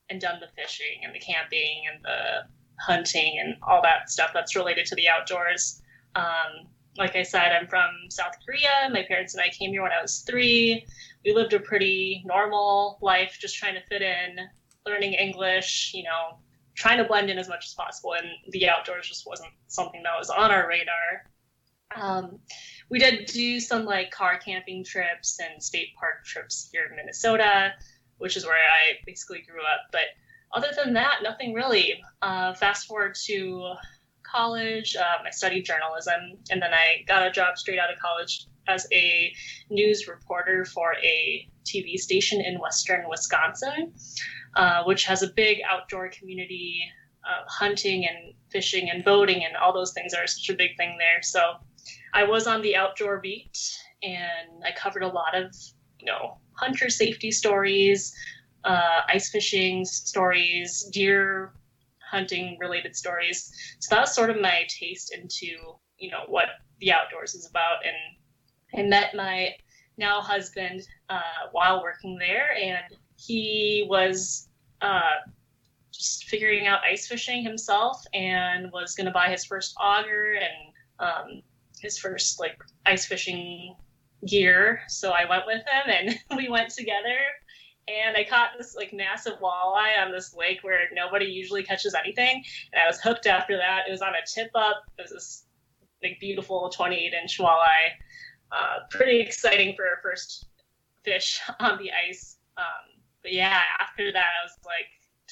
and done the fishing and the camping and the hunting and all that stuff that's related to the outdoors. Um, like I said, I'm from South Korea. My parents and I came here when I was three. We lived a pretty normal life, just trying to fit in, learning English, you know, trying to blend in as much as possible. And the outdoors just wasn't something that was on our radar. Um, we did do some like car camping trips and state park trips here in Minnesota, which is where I basically grew up. But other than that, nothing really. Uh, fast forward to college, um, I studied journalism, and then I got a job straight out of college as a news reporter for a TV station in western Wisconsin, uh, which has a big outdoor community. Uh, hunting and fishing and boating and all those things are such a big thing there. So I was on the outdoor beat and I covered a lot of, you know, hunter safety stories, uh, ice fishing stories, deer hunting related stories. So that was sort of my taste into, you know, what the outdoors is about. And I met my now husband uh, while working there, and he was uh, just figuring out ice fishing himself and was going to buy his first auger and um, his first like ice fishing gear. So I went with him and we went together and I caught this like massive walleye on this lake where nobody usually catches anything, and I was hooked after that. It was on a tip up. It was this like beautiful 28 inch walleye. Uh, pretty exciting for a first fish on the ice. Um, but yeah, after that, I was like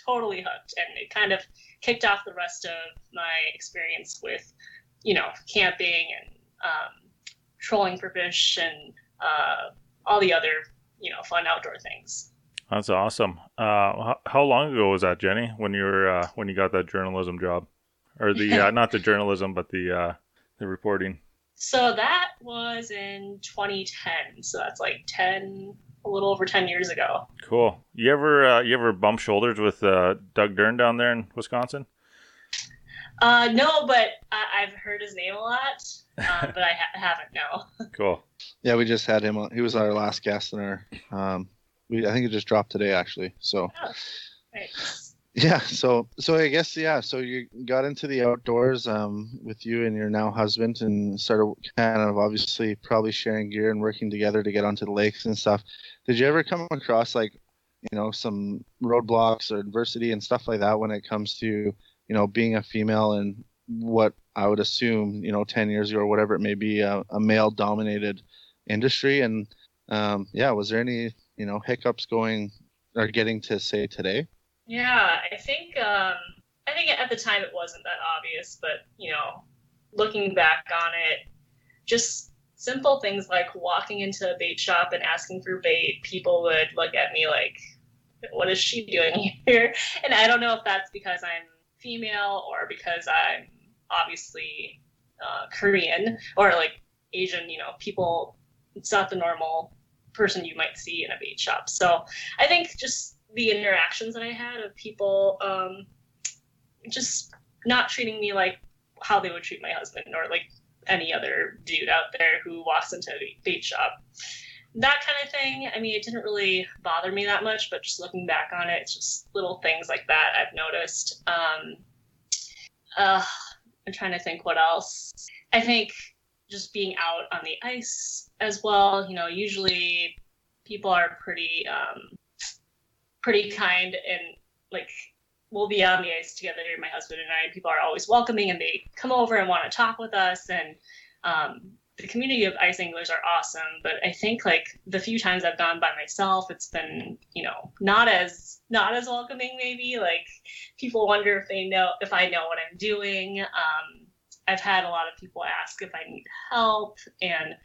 totally hooked, and it kind of kicked off the rest of my experience with, you know, camping and um, trolling for fish and uh, all the other, you know, fun outdoor things. That's awesome. Uh, how, how long ago was that, Jenny? When you were uh, when you got that journalism job, or the uh, not the journalism, but the uh, the reporting? So that was in 2010. So that's like 10, a little over 10 years ago. Cool. You ever uh, you ever bump shoulders with uh, Doug Dern down there in Wisconsin? Uh, no, but I- I've heard his name a lot, uh, but I ha- haven't. No. Cool. Yeah, we just had him. on He was our last guest in our. Um, we I think it just dropped today actually. So Thanks. Yeah, so so I guess yeah. So you got into the outdoors um, with you and your now husband, and started kind of obviously probably sharing gear and working together to get onto the lakes and stuff. Did you ever come across like you know some roadblocks or adversity and stuff like that when it comes to you know being a female and what I would assume you know 10 years ago or whatever it may be a, a male dominated industry and um, yeah was there any you know hiccups going or getting to say today Yeah, I think um, I think at the time it wasn't that obvious, but you know, looking back on it, just simple things like walking into a bait shop and asking for bait, people would look at me like, "What is she doing here?" And I don't know if that's because I'm female or because I'm obviously uh, Korean or like Asian. You know, people. It's not the normal person you might see in a bait shop. So I think just the interactions that I had of people um, just not treating me like how they would treat my husband or like any other dude out there who walks into a bait shop. That kind of thing. I mean, it didn't really bother me that much, but just looking back on it, it's just little things like that I've noticed. Um, uh, I'm trying to think what else. I think just being out on the ice as well. You know, usually people are pretty um, pretty kind and like we'll be on the ice together my husband and i and people are always welcoming and they come over and want to talk with us and um, the community of ice anglers are awesome but i think like the few times i've gone by myself it's been you know not as not as welcoming maybe like people wonder if they know if i know what i'm doing um, i've had a lot of people ask if i need help and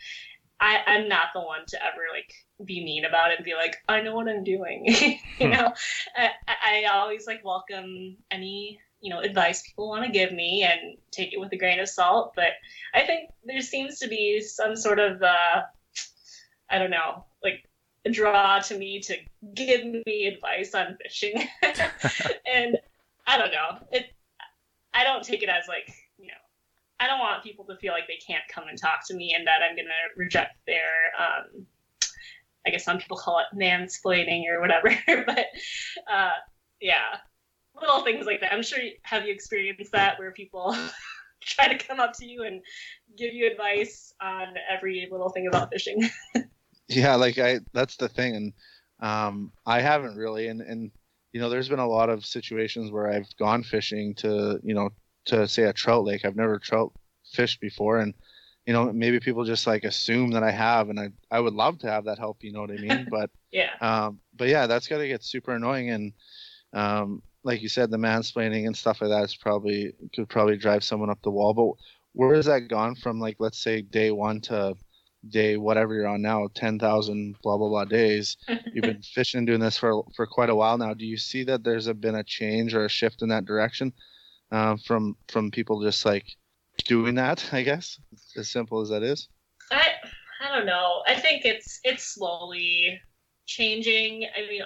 I, I'm not the one to ever like be mean about it and be like, I know what I'm doing. you know, I, I always like welcome any you know advice people want to give me and take it with a grain of salt. But I think there seems to be some sort of uh, I don't know, like a draw to me to give me advice on fishing, and I don't know it. I don't take it as like I don't want people to feel like they can't come and talk to me and that I'm gonna reject their um, I guess some people call it mansplaining or whatever, but uh, yeah, little things like that. I'm sure have you experienced that where people try to come up to you and give you advice on every little thing about fishing. yeah, like I that's the thing, and um, I haven't really, and and you know, there's been a lot of situations where I've gone fishing to you know to say a trout lake. I've never trout fished before, and you know maybe people just like assume that I have, and I I would love to have that help. You know what I mean? But yeah, um, but yeah, that's got to get super annoying, and um, like you said, the mansplaining and stuff like that is probably could probably drive someone up the wall. But where has that gone from? Like let's say day one to day whatever you're on now, ten thousand blah blah blah days. You've been fishing and doing this for for quite a while now. Do you see that there's a, been a change or a shift in that direction uh, from from people just like doing that? I guess as simple as that is. I I don't know. I think it's it's slowly changing. I mean,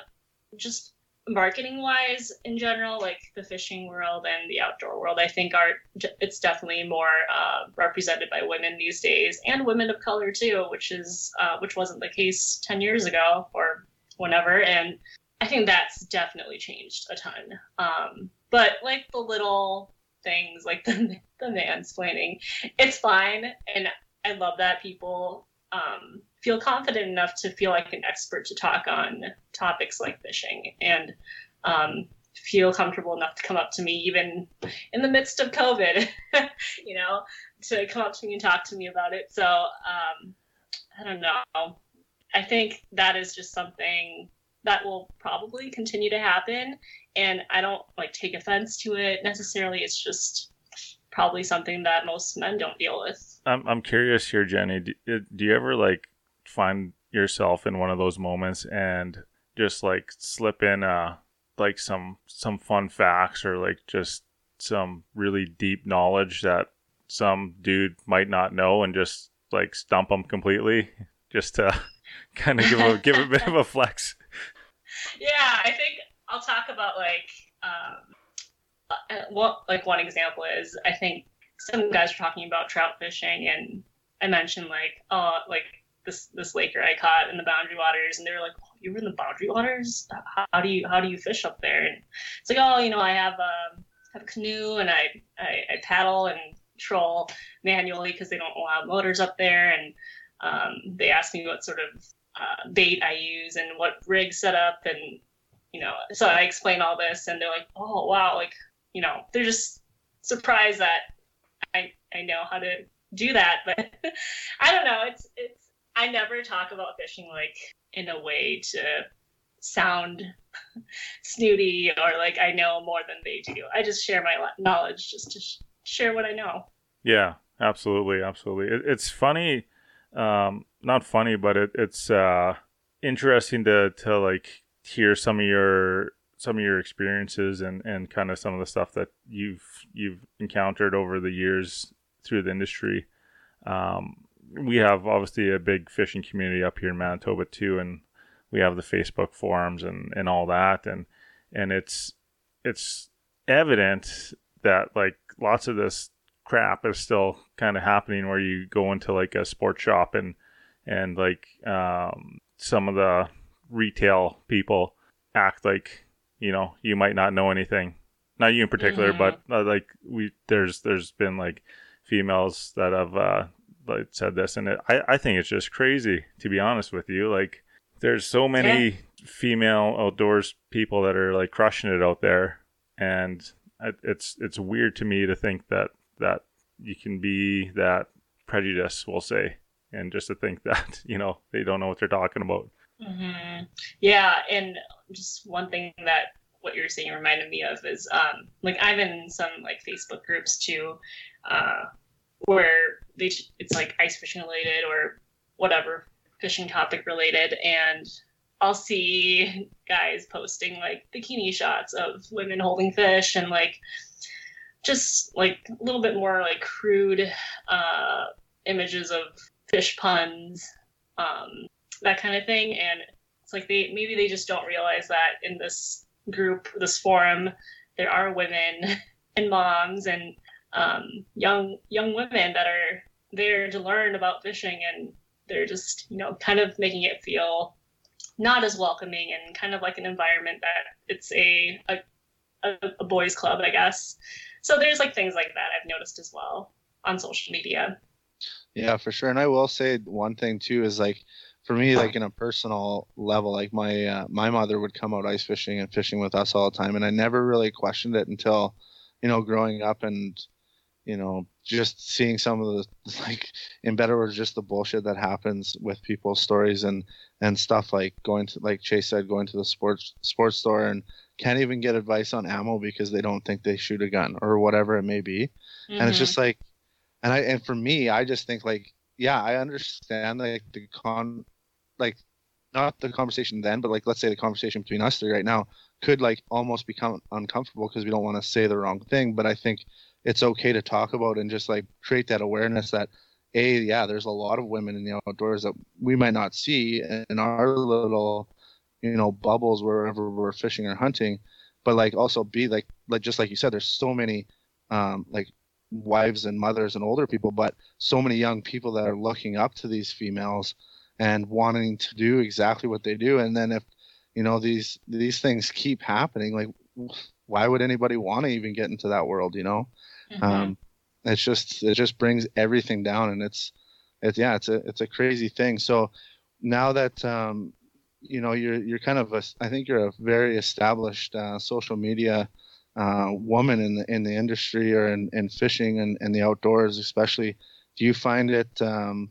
just marketing wise in general, like the fishing world and the outdoor world, I think are it's definitely more uh, represented by women these days and women of color too, which is uh, which wasn't the case ten years ago or whenever. And I think that's definitely changed a ton. Um, but like the little things, like the the mansplaining, it's fine, and I love that people um, feel confident enough to feel like an expert to talk on topics like fishing and um, feel comfortable enough to come up to me even in the midst of COVID, you know, to come up to me and talk to me about it. So um, I don't know. I think that is just something that will probably continue to happen, and I don't like take offense to it necessarily. It's just probably something that most men don't deal with. I'm I'm curious here, Jenny. Do, do you ever like find yourself in one of those moments and just like slip in uh like some some fun facts or like just some really deep knowledge that some dude might not know and just like stump them completely just to kind of give a give a bit of a flex yeah i think i'll talk about like um uh, what like one example is I think some guys were talking about trout fishing and I mentioned like oh like this this laker I caught in the boundary waters and they were like oh, you were in the boundary waters? How, do you how do you fish up there? And it's like oh you know I have a um, have a canoe and I I, I paddle and troll manually because they don't allow motors up there and um, they asked me what sort of uh, bait I use and what rig set up and you know so I explain all this and they're like oh wow like you know, they're just surprised that I I know how to do that. But I don't know. It's it's I never talk about fishing like in a way to sound snooty or like I know more than they do. I just share my knowledge just to sh- share what I know. Yeah, absolutely, absolutely. It, it's funny, um, not funny, but it, it's uh, interesting to to like hear some of your some of your experiences and, and kind of some of the stuff that you've you've encountered over the years through the industry. Um, we have obviously a big fishing community up here in Manitoba too, and we have the Facebook forums and, and all that, and and it's it's evident that like lots of this crap is still kind of happening where you go into like a sports shop and and like um, some of the retail people act like you know you might not know anything not you in particular mm-hmm. but uh, like we there's there's been like females that have uh like said this and it, i i think it's just crazy to be honest with you like there's so many yeah. female outdoors people that are like crushing it out there and it's it's weird to me to think that that you can be that prejudice we'll say and just to think that you know they don't know what they're talking about Mm-hmm. Yeah, and just one thing that what you're saying reminded me of is um, like I'm in some like Facebook groups too, uh, where they it's like ice fishing related or whatever fishing topic related, and I'll see guys posting like bikini shots of women holding fish and like just like a little bit more like crude uh, images of fish puns um, that kind of thing. And it's like they maybe they just don't realize that in this group, this forum, there are women and moms and um, young young women that are there to learn about fishing, and they're just you know kind of making it feel not as welcoming and kind of like an environment that it's a a, a boys club, I guess. So there's like things like that I've noticed as well on social media. Yeah, for sure. And I will say one thing too is like for me, like in a personal level, like my uh, my mother would come out ice fishing and fishing with us all the time, and I never really questioned it until, you know, growing up and, you know, just seeing some of the like in better words, just the bullshit that happens with people's stories and and stuff like going to like Chase said, going to the sports sports store and can't even get advice on ammo because they don't think they shoot a gun or whatever it may be, mm-hmm. and it's just like, and I and for me, I just think like yeah, I understand like the con like not the conversation then, but like let's say the conversation between us three right now could like almost become uncomfortable because we don't want to say the wrong thing. But I think it's okay to talk about and just like create that awareness that a yeah, there's a lot of women in the outdoors that we might not see in our little you know bubbles wherever we're fishing or hunting, but like also be like like just like you said, there's so many um like wives and mothers and older people, but so many young people that are looking up to these females and wanting to do exactly what they do and then if you know these these things keep happening like why would anybody want to even get into that world you know mm-hmm. um it's just it just brings everything down and it's it's yeah it's a it's a crazy thing so now that um, you know you're you're kind of a I think you're a very established uh, social media uh, woman in the in the industry or in, in fishing and, and the outdoors especially. Do you find it um,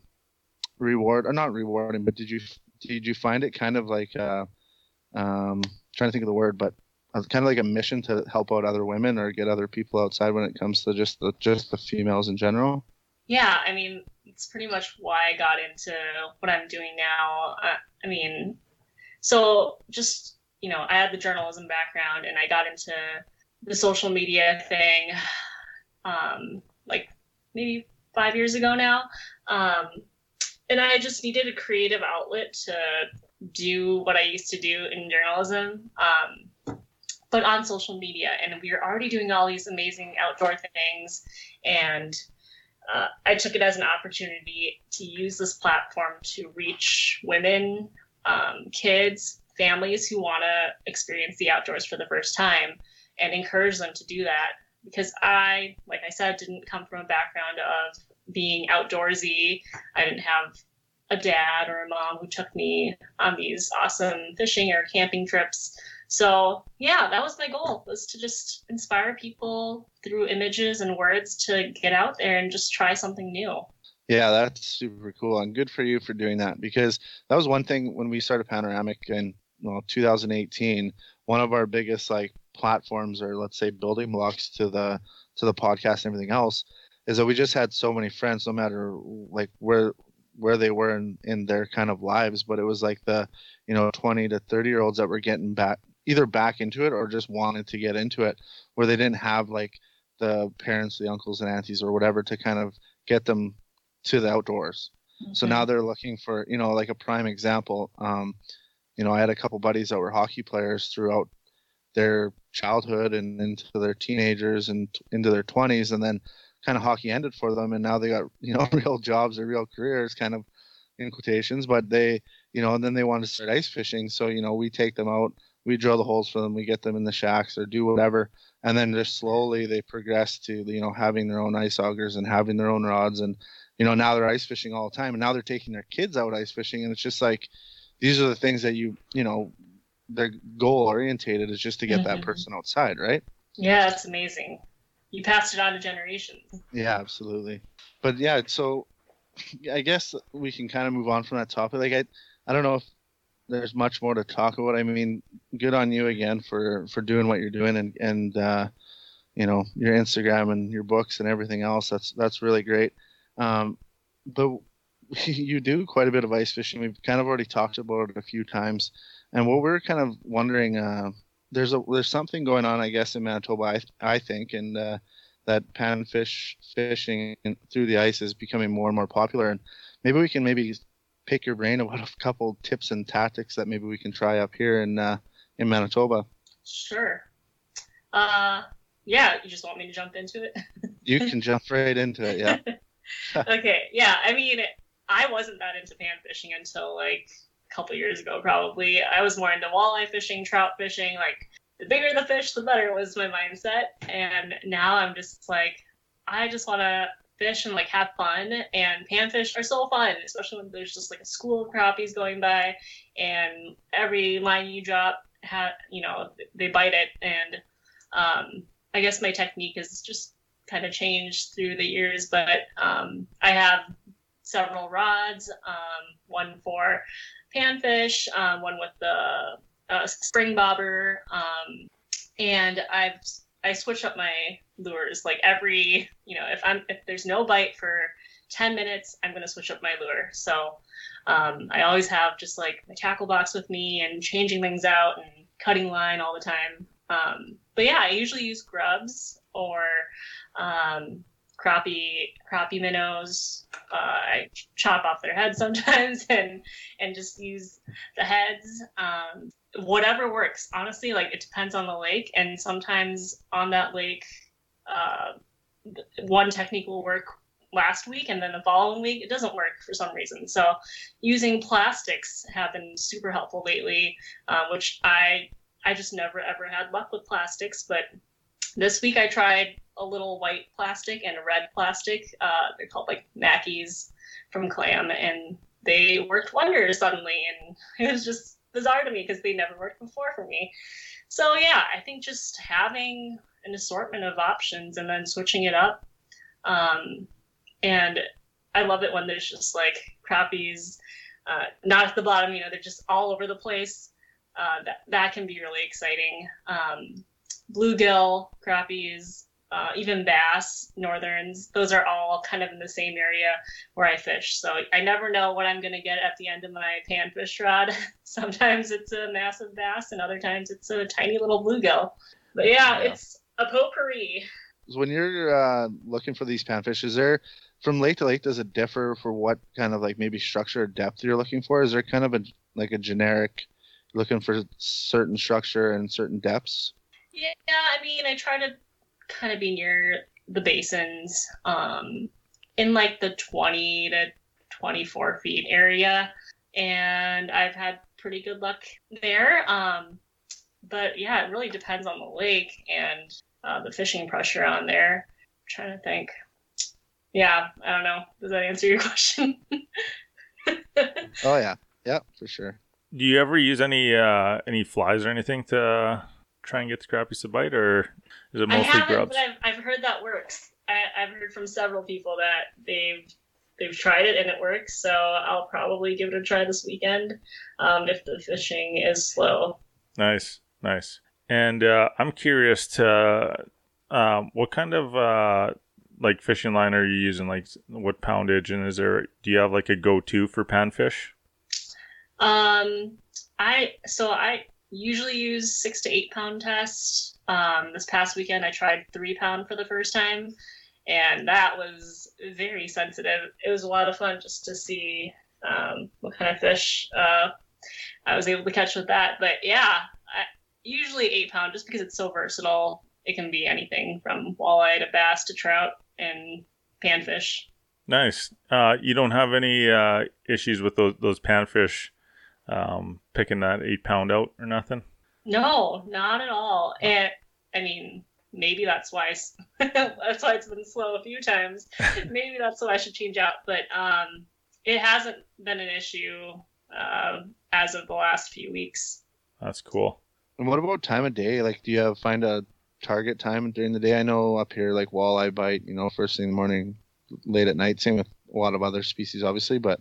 reward or not rewarding, but did you did you find it kind of like uh, um, trying to think of the word, but kind of like a mission to help out other women or get other people outside when it comes to just the just the females in general? Yeah, I mean, it's pretty much why I got into what I'm doing now. Uh, I mean, so just you know, I had the journalism background, and I got into the social media thing, um, like maybe five years ago now. Um, and I just needed a creative outlet to do what I used to do in journalism. Um, but on social media. And we were already doing all these amazing outdoor things. And uh, I took it as an opportunity to use this platform to reach women, um, kids, families who want to experience the outdoors for the first time and encourage them to do that. Because I, like I said, didn't come from a background of being outdoorsy. I didn't have a dad or a mom who took me on these awesome fishing or camping trips. So yeah, that was my goal was to just inspire people through images and words to get out there and just try something new. Yeah, that's super cool and good for you for doing that because that was one thing when we started Panoramic in well 2018. One of our biggest like platforms or let's say building blocks to the to the podcast and everything else is that we just had so many friends no matter like where where they were in, in their kind of lives but it was like the you know 20 to 30 year olds that were getting back either back into it or just wanted to get into it where they didn't have like the parents the uncles and aunties or whatever to kind of get them to the outdoors mm-hmm. so now they're looking for you know like a prime example um, you know i had a couple buddies that were hockey players throughout their childhood and into their teenagers and into their 20s and then kind of hockey ended for them and now they got you know real jobs or real careers kind of in quotations but they you know and then they want to start ice fishing so you know we take them out we drill the holes for them we get them in the shacks or do whatever and then just slowly they progress to you know having their own ice augers and having their own rods and you know now they're ice fishing all the time and now they're taking their kids out ice fishing and it's just like these are the things that you you know they're goal orientated is just to get mm-hmm. that person outside right? Yeah it's amazing you passed it on to generations yeah absolutely but yeah so i guess we can kind of move on from that topic like i i don't know if there's much more to talk about. I mean, good on you again for for doing what you're doing and and uh, you know your Instagram and your books and everything else. That's that's really great. Um, but you do quite a bit of ice fishing. We've kind of already talked about it a few times. And what we're kind of wondering, uh, there's a there's something going on, I guess, in Manitoba. I I think, and uh, that panfish fishing through the ice is becoming more and more popular. And maybe we can maybe pick your brain about a couple tips and tactics that maybe we can try up here in uh, in Manitoba. Sure. Uh, yeah, you just want me to jump into it? you can jump right into it. Yeah. okay. Yeah. I mean, I wasn't that into pan fishing until like couple years ago, probably. I was more into walleye fishing, trout fishing. Like, the bigger the fish, the better was my mindset. And now I'm just like, I just want to fish and like have fun. And panfish are so fun, especially when there's just like a school of crappies going by, and every line you drop, ha- you know, they bite it. And um, I guess my technique has just kind of changed through the years, but um, I have several rods. Um, one for panfish, um, one with the uh, spring bobber, um, and I've I switch up my lures like every you know if I'm if there's no bite for 10 minutes I'm gonna switch up my lure. So um, I always have just like my tackle box with me and changing things out and cutting line all the time. Um, but yeah I usually use grubs or um, crappie crappie minnows. Uh, I chop off their heads sometimes and and just use the heads. Um, whatever works. Honestly, like it depends on the lake, and sometimes on that lake, uh, one technique will work last week and then the following week it doesn't work for some reason so using plastics have been super helpful lately uh, which i i just never ever had luck with plastics but this week I tried a little white plastic and a red plastic. Uh, they're called like Makis from Clam, and they worked wonders suddenly, and it was just bizarre to me because they never worked before for me. So yeah, I think just having an assortment of options and then switching it up, um, and I love it when there's just like crappies, uh, not at the bottom, you know, they're just all over the place. Uh, that that can be really exciting. Um, bluegill, crappies, uh, even bass, northerns, those are all kind of in the same area where I fish. So I never know what I'm going to get at the end of my panfish rod. Sometimes it's a massive bass, and other times it's a tiny little bluegill. But yeah, Yeah. it's a potpourri. When you're uh, looking for these panfish, is there from lake to lake does it differ for what kind of like maybe structure or depth you're looking for? Is there kind of a like a generic looking for certain structure and certain depths? Yeah, I mean, I try to kind of be near the basins, um, in like the 20 to 24 feet area, and I've had pretty good luck there. Um, but yeah, it really depends on the lake and uh, the fishing pressure on there. I'm trying to think. Yeah, I don't know. Does that answer your question? Oh yeah, yeah, for sure. Do you ever use any uh, any flies or anything to uh, try and get the crappies to bite, or is it I mostly haven't, grubs? but I've, I've heard that works. I, I've heard from several people that they've they've tried it and it works. So I'll probably give it a try this weekend um, if the fishing is slow. Nice, nice. And uh, I'm curious to um, what kind of uh, like fishing line are you using? Like what poundage? And is there do you have like a go to for panfish? Um, I so I usually use six to eight pound test. Um, this past weekend I tried three pound for the first time, and that was very sensitive. It was a lot of fun just to see um, what kind of fish uh, I was able to catch with that. But yeah, I, usually eight pound just because it's so versatile. It can be anything from walleye to bass to trout and panfish. Nice. Uh, you don't have any uh, issues with those those panfish um, picking that eight pound out or nothing? No, not at all. And I mean, maybe that's why that's why it's been slow a few times. maybe that's why I should change out. But um, it hasn't been an issue uh, as of the last few weeks. That's cool. And what about time of day? Like, do you have find a target time during the day? I know up here, like walleye bite, you know, first thing in the morning, late at night. Same with a lot of other species, obviously. But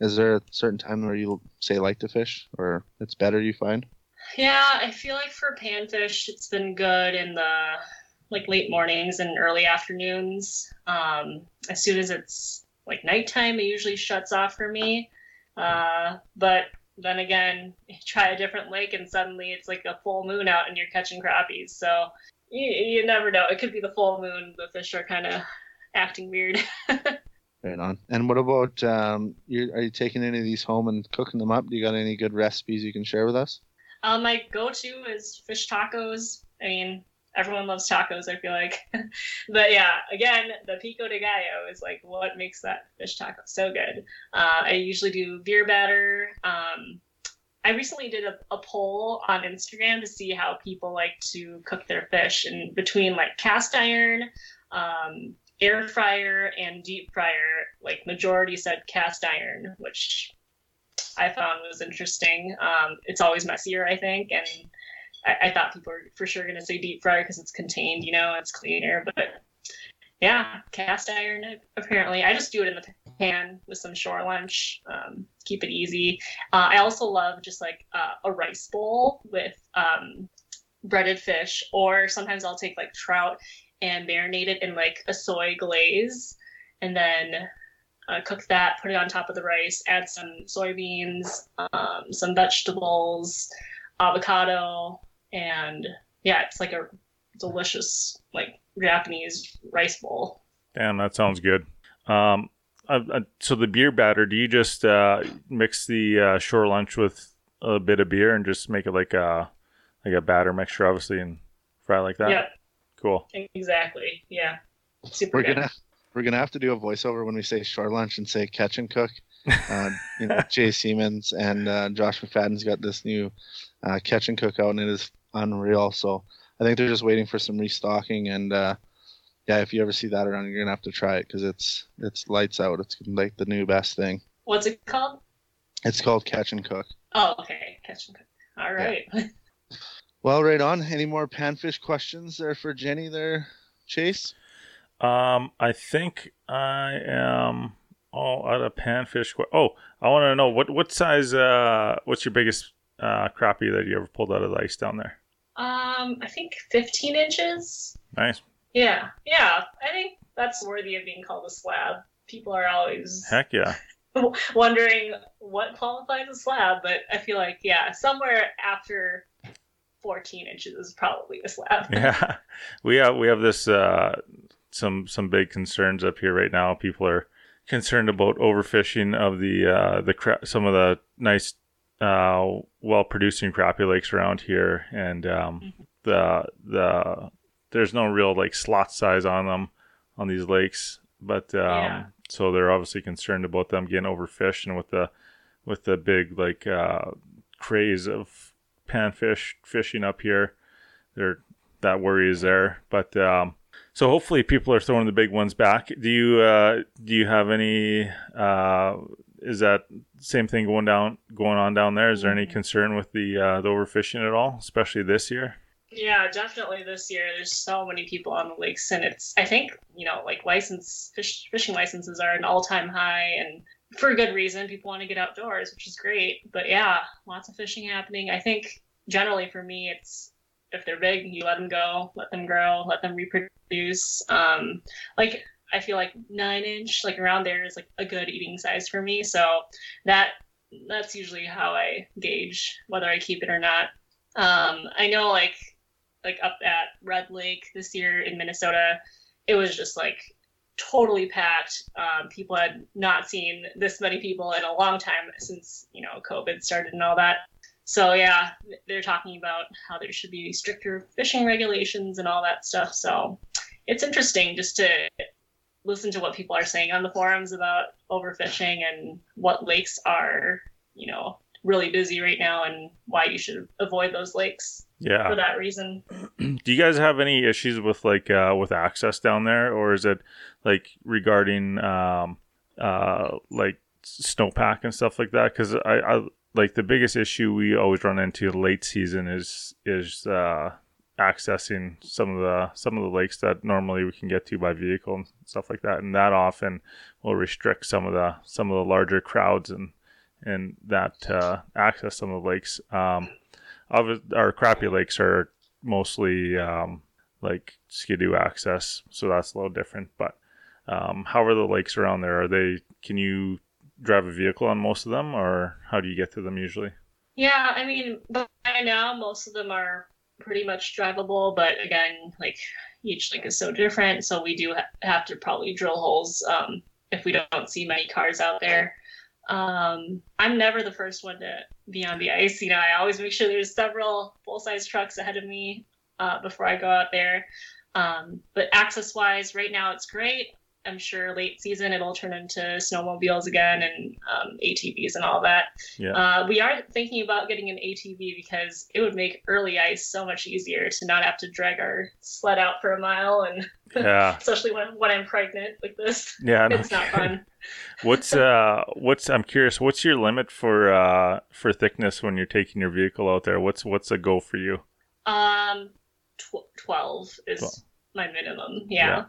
is there a certain time where you say like to fish, or it's better you find? Yeah, I feel like for panfish, it's been good in the like late mornings and early afternoons. Um, as soon as it's like nighttime, it usually shuts off for me. Uh, but then again, try a different lake and suddenly it's like a full moon out and you're catching crappies. So you, you never know. It could be the full moon. The fish are kind of acting weird. Right on. And what about um? You are you taking any of these home and cooking them up? Do you got any good recipes you can share with us? Um, my go-to is fish tacos. I mean, everyone loves tacos. I feel like, but yeah, again, the pico de gallo is like what makes that fish taco so good. Uh, I usually do beer batter. Um, I recently did a, a poll on Instagram to see how people like to cook their fish, and between like cast iron, um, air fryer, and deep fryer, like majority said cast iron, which I found was interesting. Um, it's always messier, I think, and I, I thought people were for sure going to say deep fryer because it's contained, you know, it's cleaner. But yeah, cast iron apparently. I just do it in the pan with some shore lunch, um, keep it easy. Uh, I also love just like uh, a rice bowl with um, breaded fish, or sometimes I'll take like trout and marinate it in like a soy glaze, and then uh, cook that, put it on top of the rice, add some soybeans, um, some vegetables, avocado, and yeah, it's like a delicious like Japanese rice bowl. Damn, that sounds good. Um, uh, uh, so the beer batter, do you just uh, mix the uh, shore lunch with a bit of beer and just make it like a like a batter mixture, obviously, and fry like that? Yeah, Cool. exactly. Yeah, super We're good. gonna we're gonna have to do a voiceover when we say shore lunch and say catch and cook. Uh, you know, Jay Siemens and uh, Josh McFadden's got this new uh, catch and cook out, and it is unreal. So I think they're just waiting for some restocking, and uh, yeah, if you ever see that around, you're gonna have to try it because it's it's lights out. It's like the new best thing. What's it called? It's called Catch and Cook. Oh, okay. Catch and cook. All right. Well, right on. Any more panfish questions there for Jenny there, Chase? Um, I think I am all out of panfish. Oh, I want to know what what size. Uh, what's your biggest uh, crappie that you ever pulled out of the ice down there? Um, I think 15 inches. Nice. Yeah, yeah. I think that's worthy of being called a slab. People are always Heck yeah. wondering what qualifies a slab, but I feel like yeah, somewhere after 14 inches is probably a slab. yeah, we have we have this uh, some some big concerns up here right now. People are concerned about overfishing of the uh, the cra- some of the nice uh, well producing crappie lakes around here, and um, the the there's no real like slot size on them on these lakes, but um, Yeah. so they're obviously concerned about them getting overfished, and with the with the big like uh, craze of panfish fishing up here, there that worry is there. But um, so hopefully people are throwing the big ones back. Do you uh, do you have any? Uh, is that same thing going down going on down there? Is there any concern with the uh, the overfishing at all, especially this year? Yeah, definitely this year. There's so many people on the lakes, and it's I think you know like license fish, fishing licenses are an all time high, and for a good reason. People want to get outdoors, which is great. But yeah, lots of fishing happening. I think generally for me, it's if they're big, you let them go, let them grow, let them reproduce. Um, like I feel like nine inch, like around there, is like a good eating size for me. So that that's usually how I gauge whether I keep it or not. Um, I know like like up at Red Lake this year in Minnesota, it was just like totally packed. Um, people had not seen this many people in a long time since you know COVID started and all that. So yeah, they're talking about how there should be stricter fishing regulations and all that stuff. So it's interesting just to listen to what people are saying on the forums about overfishing and what lakes are, you know, really busy right now and why you should avoid those lakes Yeah. for that reason. Do you guys have any issues with like uh, with access down there, or is it like regarding um, uh, like snowpack and stuff like that? Because I, I like the biggest issue we always run into late season is is uh, accessing some of the some of the lakes that normally we can get to by vehicle and stuff like that, and that often will restrict some of the some of the larger crowds and and that uh, access some of the lakes. Um, our crappy lakes are mostly um, like skidoo access, so that's a little different. But um, how are the lakes around there? Are they? Can you drive a vehicle on most of them, or how do you get to them usually? Yeah, I mean, by now most of them are pretty much drivable, but again, like each lake is so different, so we do ha- have to probably drill holes um, if we don't see many cars out there. Um, I'm never the first one to be on the ice. You know, I always make sure there's several full size trucks ahead of me uh, before I go out there. Um, but access wise, right now it's great. I'm sure late season it'll turn into snowmobiles again and um, ATVs and all that. Yeah. Uh, we are thinking about getting an ATV because it would make early ice so much easier to not have to drag our sled out for a mile, and Yeah, especially when when I'm pregnant like this, yeah. no it's not fun. What's uh, what's I'm curious. What's your limit for uh for thickness when you're taking your vehicle out there? What's what's a go for you? Um, tw- twelve is Twelve. my minimum. Yeah. Yeah.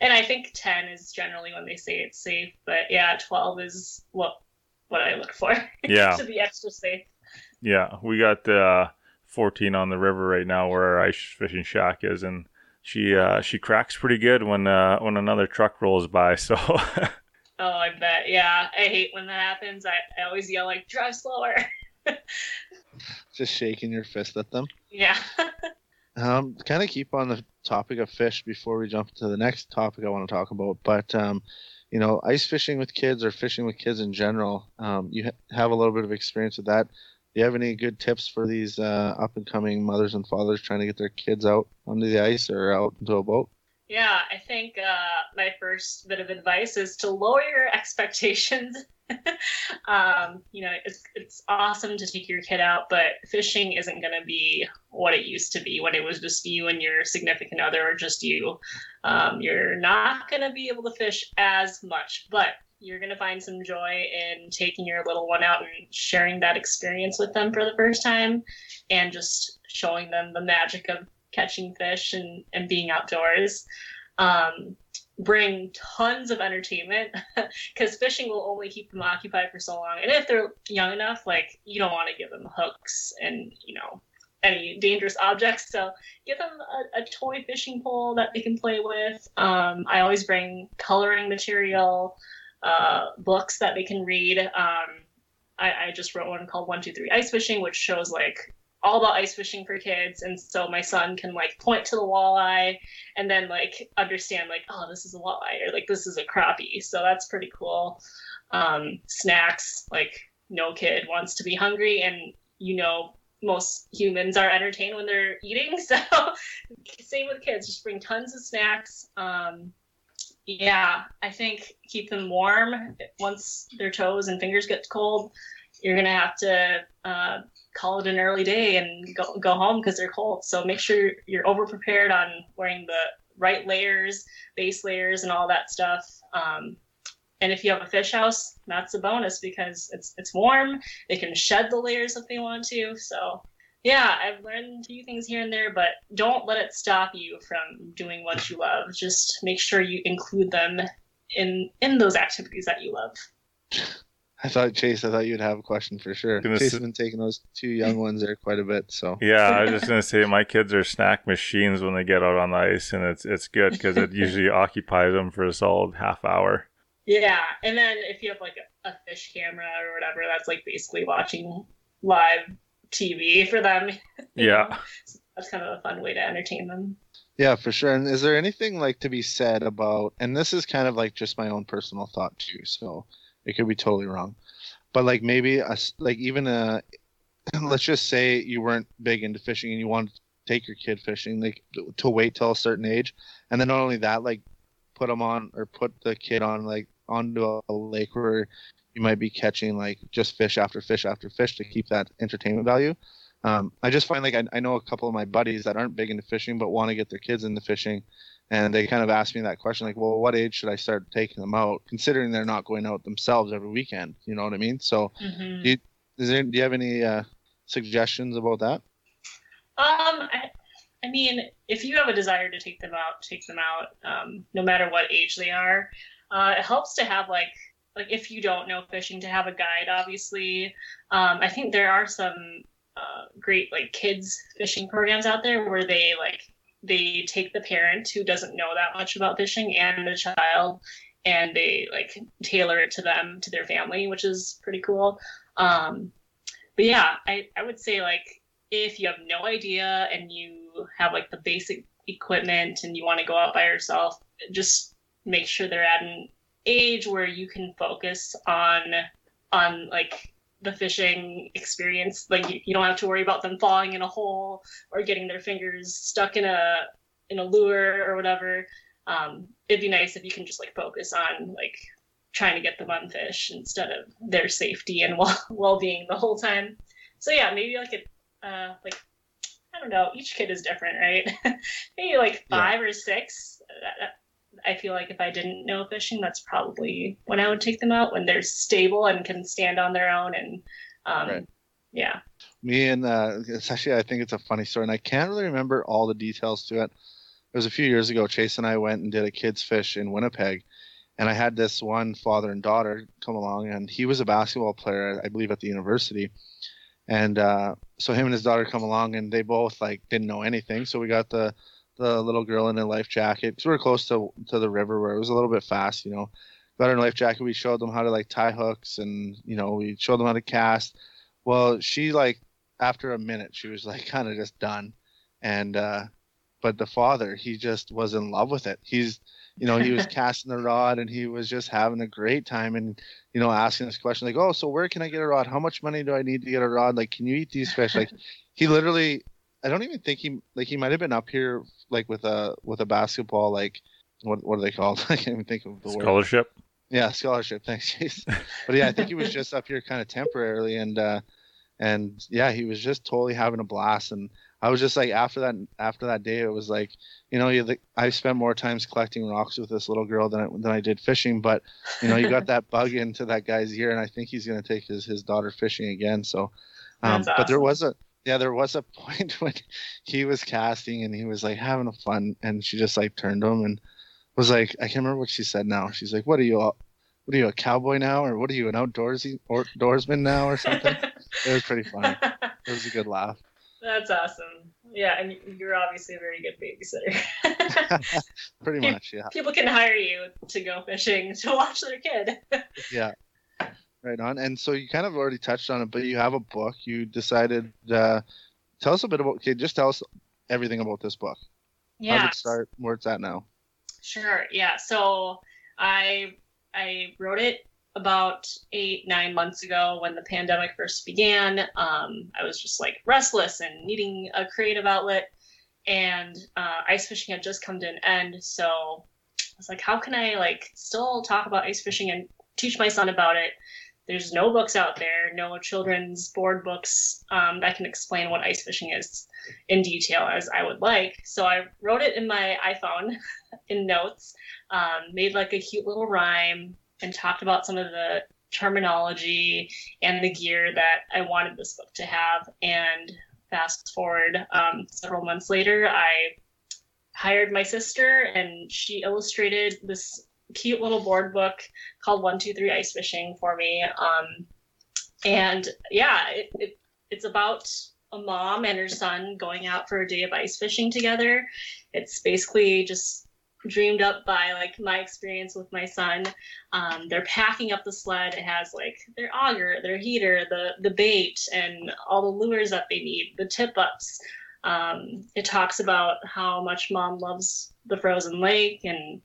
And I think ten is generally when they say it's safe, but yeah, twelve is what what I look for. Yeah. to be extra safe. Yeah, we got uh 14 on the river right now where our ice fishing shack is, and she uh she cracks pretty good when uh when another truck rolls by. So. Oh, I bet. Yeah, I hate when that happens. I, I always yell like, "Drive slower." Just shaking your fist at them. yeah. Um, kind of keep on the topic of fish before we jump to the next topic I want to talk about. But um, you know, ice fishing with kids or fishing with kids in general, um, you ha- have a little bit of experience with that. Do you have any good tips for these uh, up and coming mothers and fathers trying to get their kids out onto the ice or out into a boat? Yeah, I think uh, my first bit of advice is to lower your expectations. um, you know, it's it's awesome to take your kid out, but fishing isn't going to be what it used to be when it was just you and your significant other, or just you. Um, you're not going to be able to fish as much, but you're going to find some joy in taking your little one out and sharing that experience with them for the first time and just showing them the magic of catching fish and, and being outdoors. Um, bring tons of entertainment because fishing will only keep them occupied for so long. And if they're young enough, like you don't want to give them hooks and, you know, any dangerous objects. So give them a, a toy fishing pole that they can play with. Um, I always bring coloring material, uh, books that they can read. Um, I, I just wrote one called One Two Three Ice Fishing, which shows like all about ice fishing for kids and so my son can like point to the walleye and then like understand like oh this is a walleye or like this is a crappie. So that's pretty cool. Um, snacks like no kid wants to be hungry and you know most humans are entertained when they're eating so same with kids just bring tons of snacks. Um, yeah i think keep them warm once their toes and fingers get cold you're gonna have to uh, call it an early day and go, go home because they're cold. So make sure you're over prepared on wearing the right layers, base layers, and all that stuff. Um, and if you have a fish house, that's a bonus because it's it's warm. They can shed the layers if they want to. So yeah, I've learned a few things here and there, but don't let it stop you from doing what you love. Just make sure you include them in in those activities that you love. I thought Chase, I thought you'd have a question for sure. Gonna Chase has s- been taking those two young ones there quite a bit, so Yeah, I was just gonna say my kids are snack machines when they get out on the ice, and it's it's good because it usually occupies them for a solid half hour. Yeah, and then if you have like a, a fish camera or whatever, that's like basically watching live TV for them. Yeah. So that's kind of a fun way to entertain them. yeah, for sure. And is there anything like to be said about? And this is kind of like just my own personal thought too, so it could be totally wrong. But like maybe a like even a let's just say you weren't big into fishing and you wanted to take your kid fishing, like to wait till a certain age, and then not only that, like put them on or put the kid on like onto a, a lake where you might be catching like just fish after fish after fish to keep that entertainment value. Um, I just find like I, I know a couple of my buddies that aren't big into fishing but want to get their kids into fishing, and they kind of ask me that question like, well, what age should I start taking them out, considering they're not going out themselves every weekend? You know what I mean? So, Mhm. you- is there, do you have any uh, suggestions about that? Um, I, I mean, if you have a desire to take them out, take them out. Um, no matter what age they are. Uh, it helps to have like like if you don't know fishing, to have a guide. Obviously, um, I think there are some uh, great like kids fishing programs out there where they like they take the parent who doesn't know that much about fishing and the child and they like tailor it to them to their family which is pretty cool. Um, but yeah I, I would say like if you have no idea and you have like the basic equipment and you want to go out by yourself just make sure they're at an age where you can focus on on like the fishing experience like you, you don't have to worry about them falling in a hole or getting their fingers stuck in a in a lure or whatever um, it'd be nice if you can just like focus on like trying to get them on fish instead of their safety and well well-being the whole time so yeah maybe like a uh, like I don't know. Each kid is different, right? Maybe like Yeah. five or six. Uh, I feel like if I didn't know fishing, that's probably when I would take them out when they're stable and can stand on their own. And um, Right. yeah, me and uh, it's actually I think it's a funny story, and I can't really remember all the details to it. It was a few years ago. Chase and I went and did a kids fish in Winnipeg, and I had this one father and daughter come along, and he was a basketball player, I believe, at the university. And uh, so him and his daughter come along, and they both like didn't know anything. So we got the the little girl in a life jacket because we are close to to the river where it was a little bit fast, you know. Got her in a life jacket. We showed them how to like tie hooks, and you know we showed them how to cast. Well, she like after a minute she was like kind of just done and uh but the father he just was in love with it he's you know he was casting the rod and he was just having a great time and you know asking this question like oh so where can i get a rod how much money do i need to get a rod like can you eat these fish like he literally i don't even think he like he might have been up here like with a with a basketball like what what are they called i can't even think of the word Scholarship. yeah, scholarship. Thanks, Chase. But yeah, I think he was just up here kind of temporarily, and uh, and yeah, he was just totally having a blast. And I was just like after that after that day, it was like you know you I spent more times collecting rocks with this little girl than I, than I did fishing, but you know you got that bug into that guy's ear, and I think he's gonna take his his daughter fishing again. So, um, That's but there was a yeah there was a point when he was casting and he was like having a fun, and she just like turned to him and was like I can't remember what she said now. She's like, "What are you? a- What are you a cowboy now, or what are you an outdoorsy or outdoorsman now, or something?" it was pretty funny. It was a good laugh. That's awesome. Yeah, and you're obviously a very good babysitter. Pretty much, yeah. People can hire you to go fishing to watch their kid. Yeah. Right on. And so you kind of already touched on it, but you have a book. You decided. Uh, tell us a bit about. Okay, just tell us everything about this book. How yeah. did it start? Where it's at now? Sure. Yeah. So I I wrote it about eight nine months ago when the pandemic first began. Um, I was just like restless and needing a creative outlet, and uh, ice fishing had just come to an end. So I was like, how can I like still talk about ice fishing and teach my son about it? There's no books out there, no children's board books um, that can explain what ice fishing is in detail as I would like. So I wrote it in my iPhone in notes, um, made like a cute little rhyme, and talked about some of the terminology and the gear that I wanted this book to have. And fast forward um, several months later, I hired my sister, and she illustrated this cute little board book called One Two Three Ice Fishing for me. Um, and yeah, it, it, it's about a mom and her son going out for a day of ice fishing together. It's basically just dreamed up by like my experience with my son. Um, they're packing up the sled. It has like their auger, their heater, the the bait, and all the lures that they need, the tip ups. Um, it talks about how much mom loves the frozen lake and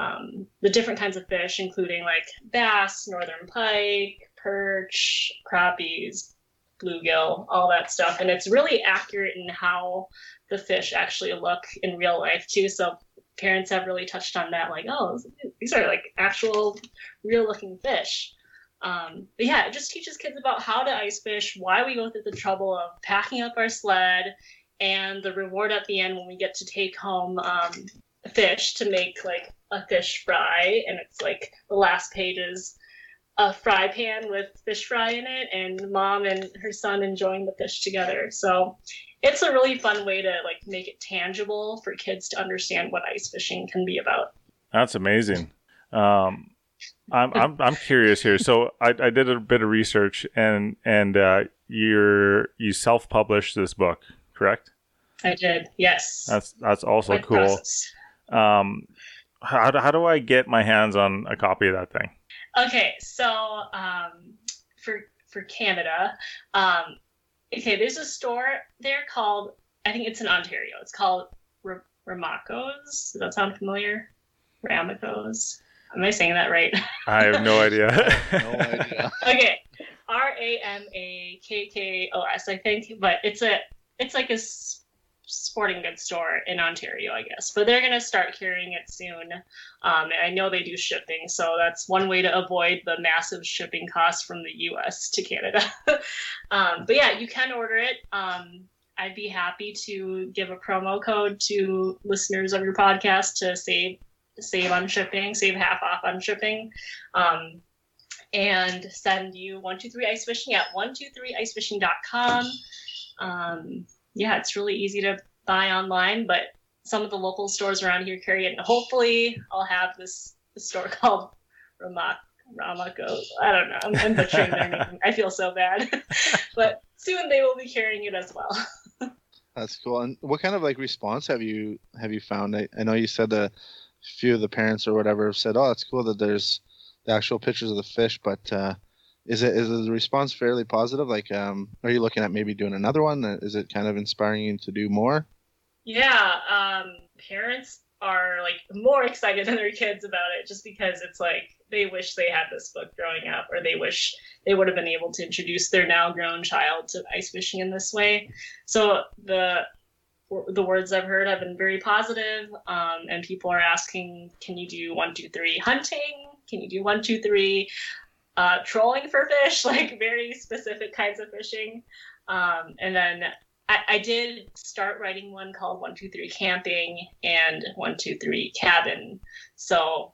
um, the different kinds of fish, including like bass, northern pike, perch, crappies, bluegill, all that stuff. And it's really accurate in how the fish actually look in real life too. So parents have really touched on that, like, oh, these are like actual, real looking fish. Um, but yeah, it just teaches kids about how to ice fish, why we go through the trouble of packing up our sled, and the reward at the end when we get to take home um, fish to make like a fish fry. And it's like the last page is a fry pan with fish fry in it, and mom and her son enjoying the fish together. So it's a really fun way to like make it tangible for kids to understand what ice fishing can be about. That's amazing. Um, I'm, I'm I'm curious here. So I, I did a bit of research and and uh, you're you self published this book, correct? I did, yes. That's that's also cool. process. Um, how do, how do I get my hands on a copy of that thing? Okay, so um, for for Canada, um, okay, there's a store there called I think it's in Ontario. It's called R- Ramakko's. Does that sound familiar? Ramakko's. Am I saying that right? I have no idea. No idea. okay, R A M A K K O S, I think, but it's a it's like a s- sporting goods store in Ontario, I guess. But they're gonna start carrying it soon, um, and I know they do shipping, so that's one way to avoid the massive shipping costs from the U.S. to Canada. um, but yeah, you can order it. Um, I'd be happy to give a promo code to listeners of your podcast to save save on shipping, save half off on shipping. Um, and send you 123 ice fishing at 123icefishing.com. Um, yeah, it's really easy to buy online, but some of the local stores around here carry it. And hopefully, I'll have this, this store called Ramak. Ramako. I don't know. I'm, I'm butchering their name. I feel so bad. but soon they will be carrying it as well. That's cool. And what kind of like response have you have you found? I, I know you said a few of the parents or whatever have said, "Oh, it's cool that there's the actual pictures of the fish," but uh, is it is the response fairly positive? Like, um, are you looking at maybe doing another one? Is it kind of inspiring you to do more? Yeah, um, parents are like more excited than their kids about it just because it's like they wish they had this book growing up or they wish they would have been able to introduce their now grown child to ice fishing in this way. So the the words I've heard have been very positive, um, and people are asking, "Can you do one, two, three hunting? Can you do one, two, three uh, trolling for fish? Like very specific kinds of fishing." Um, and then I, I did start writing one called One Two Three Camping and One Two Three Cabin. So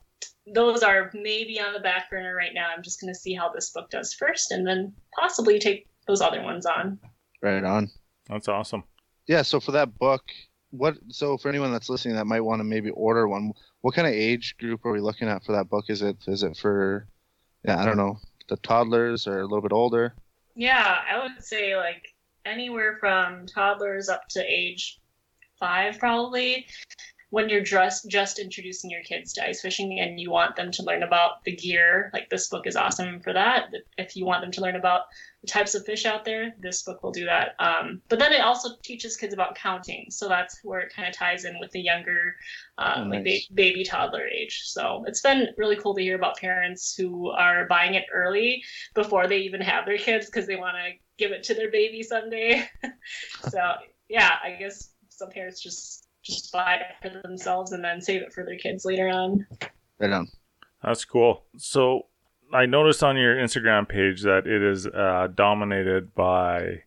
those are maybe on the back burner right now. I'm just going to see how this book does first, and then possibly take those other ones on. Right on. That's awesome. Yeah. So for that book, what? So for anyone that's listening that might want to maybe order one, what kind of age group are we looking at for that book? Is it is it for, yeah, I don't know, the toddlers or a little bit older? Yeah, I would say like anywhere from toddlers up to age five, probably when you're just just introducing your kids to ice fishing and you want them to learn about the gear, like this book is awesome for that. If you want them to learn about the types of fish out there, this book will do that. Um, but then it also teaches kids about counting, so that's where it kind of ties in with the younger, uh, Oh, like nice. ba- baby toddler age. So it's been really cool to hear about parents who are buying it early before they even have their kids because they want to give it to their baby someday. so yeah, I guess some parents just just buy it for themselves and then save it for their kids later on. Right on. That's cool. So I noticed on your Instagram page that it is uh, dominated by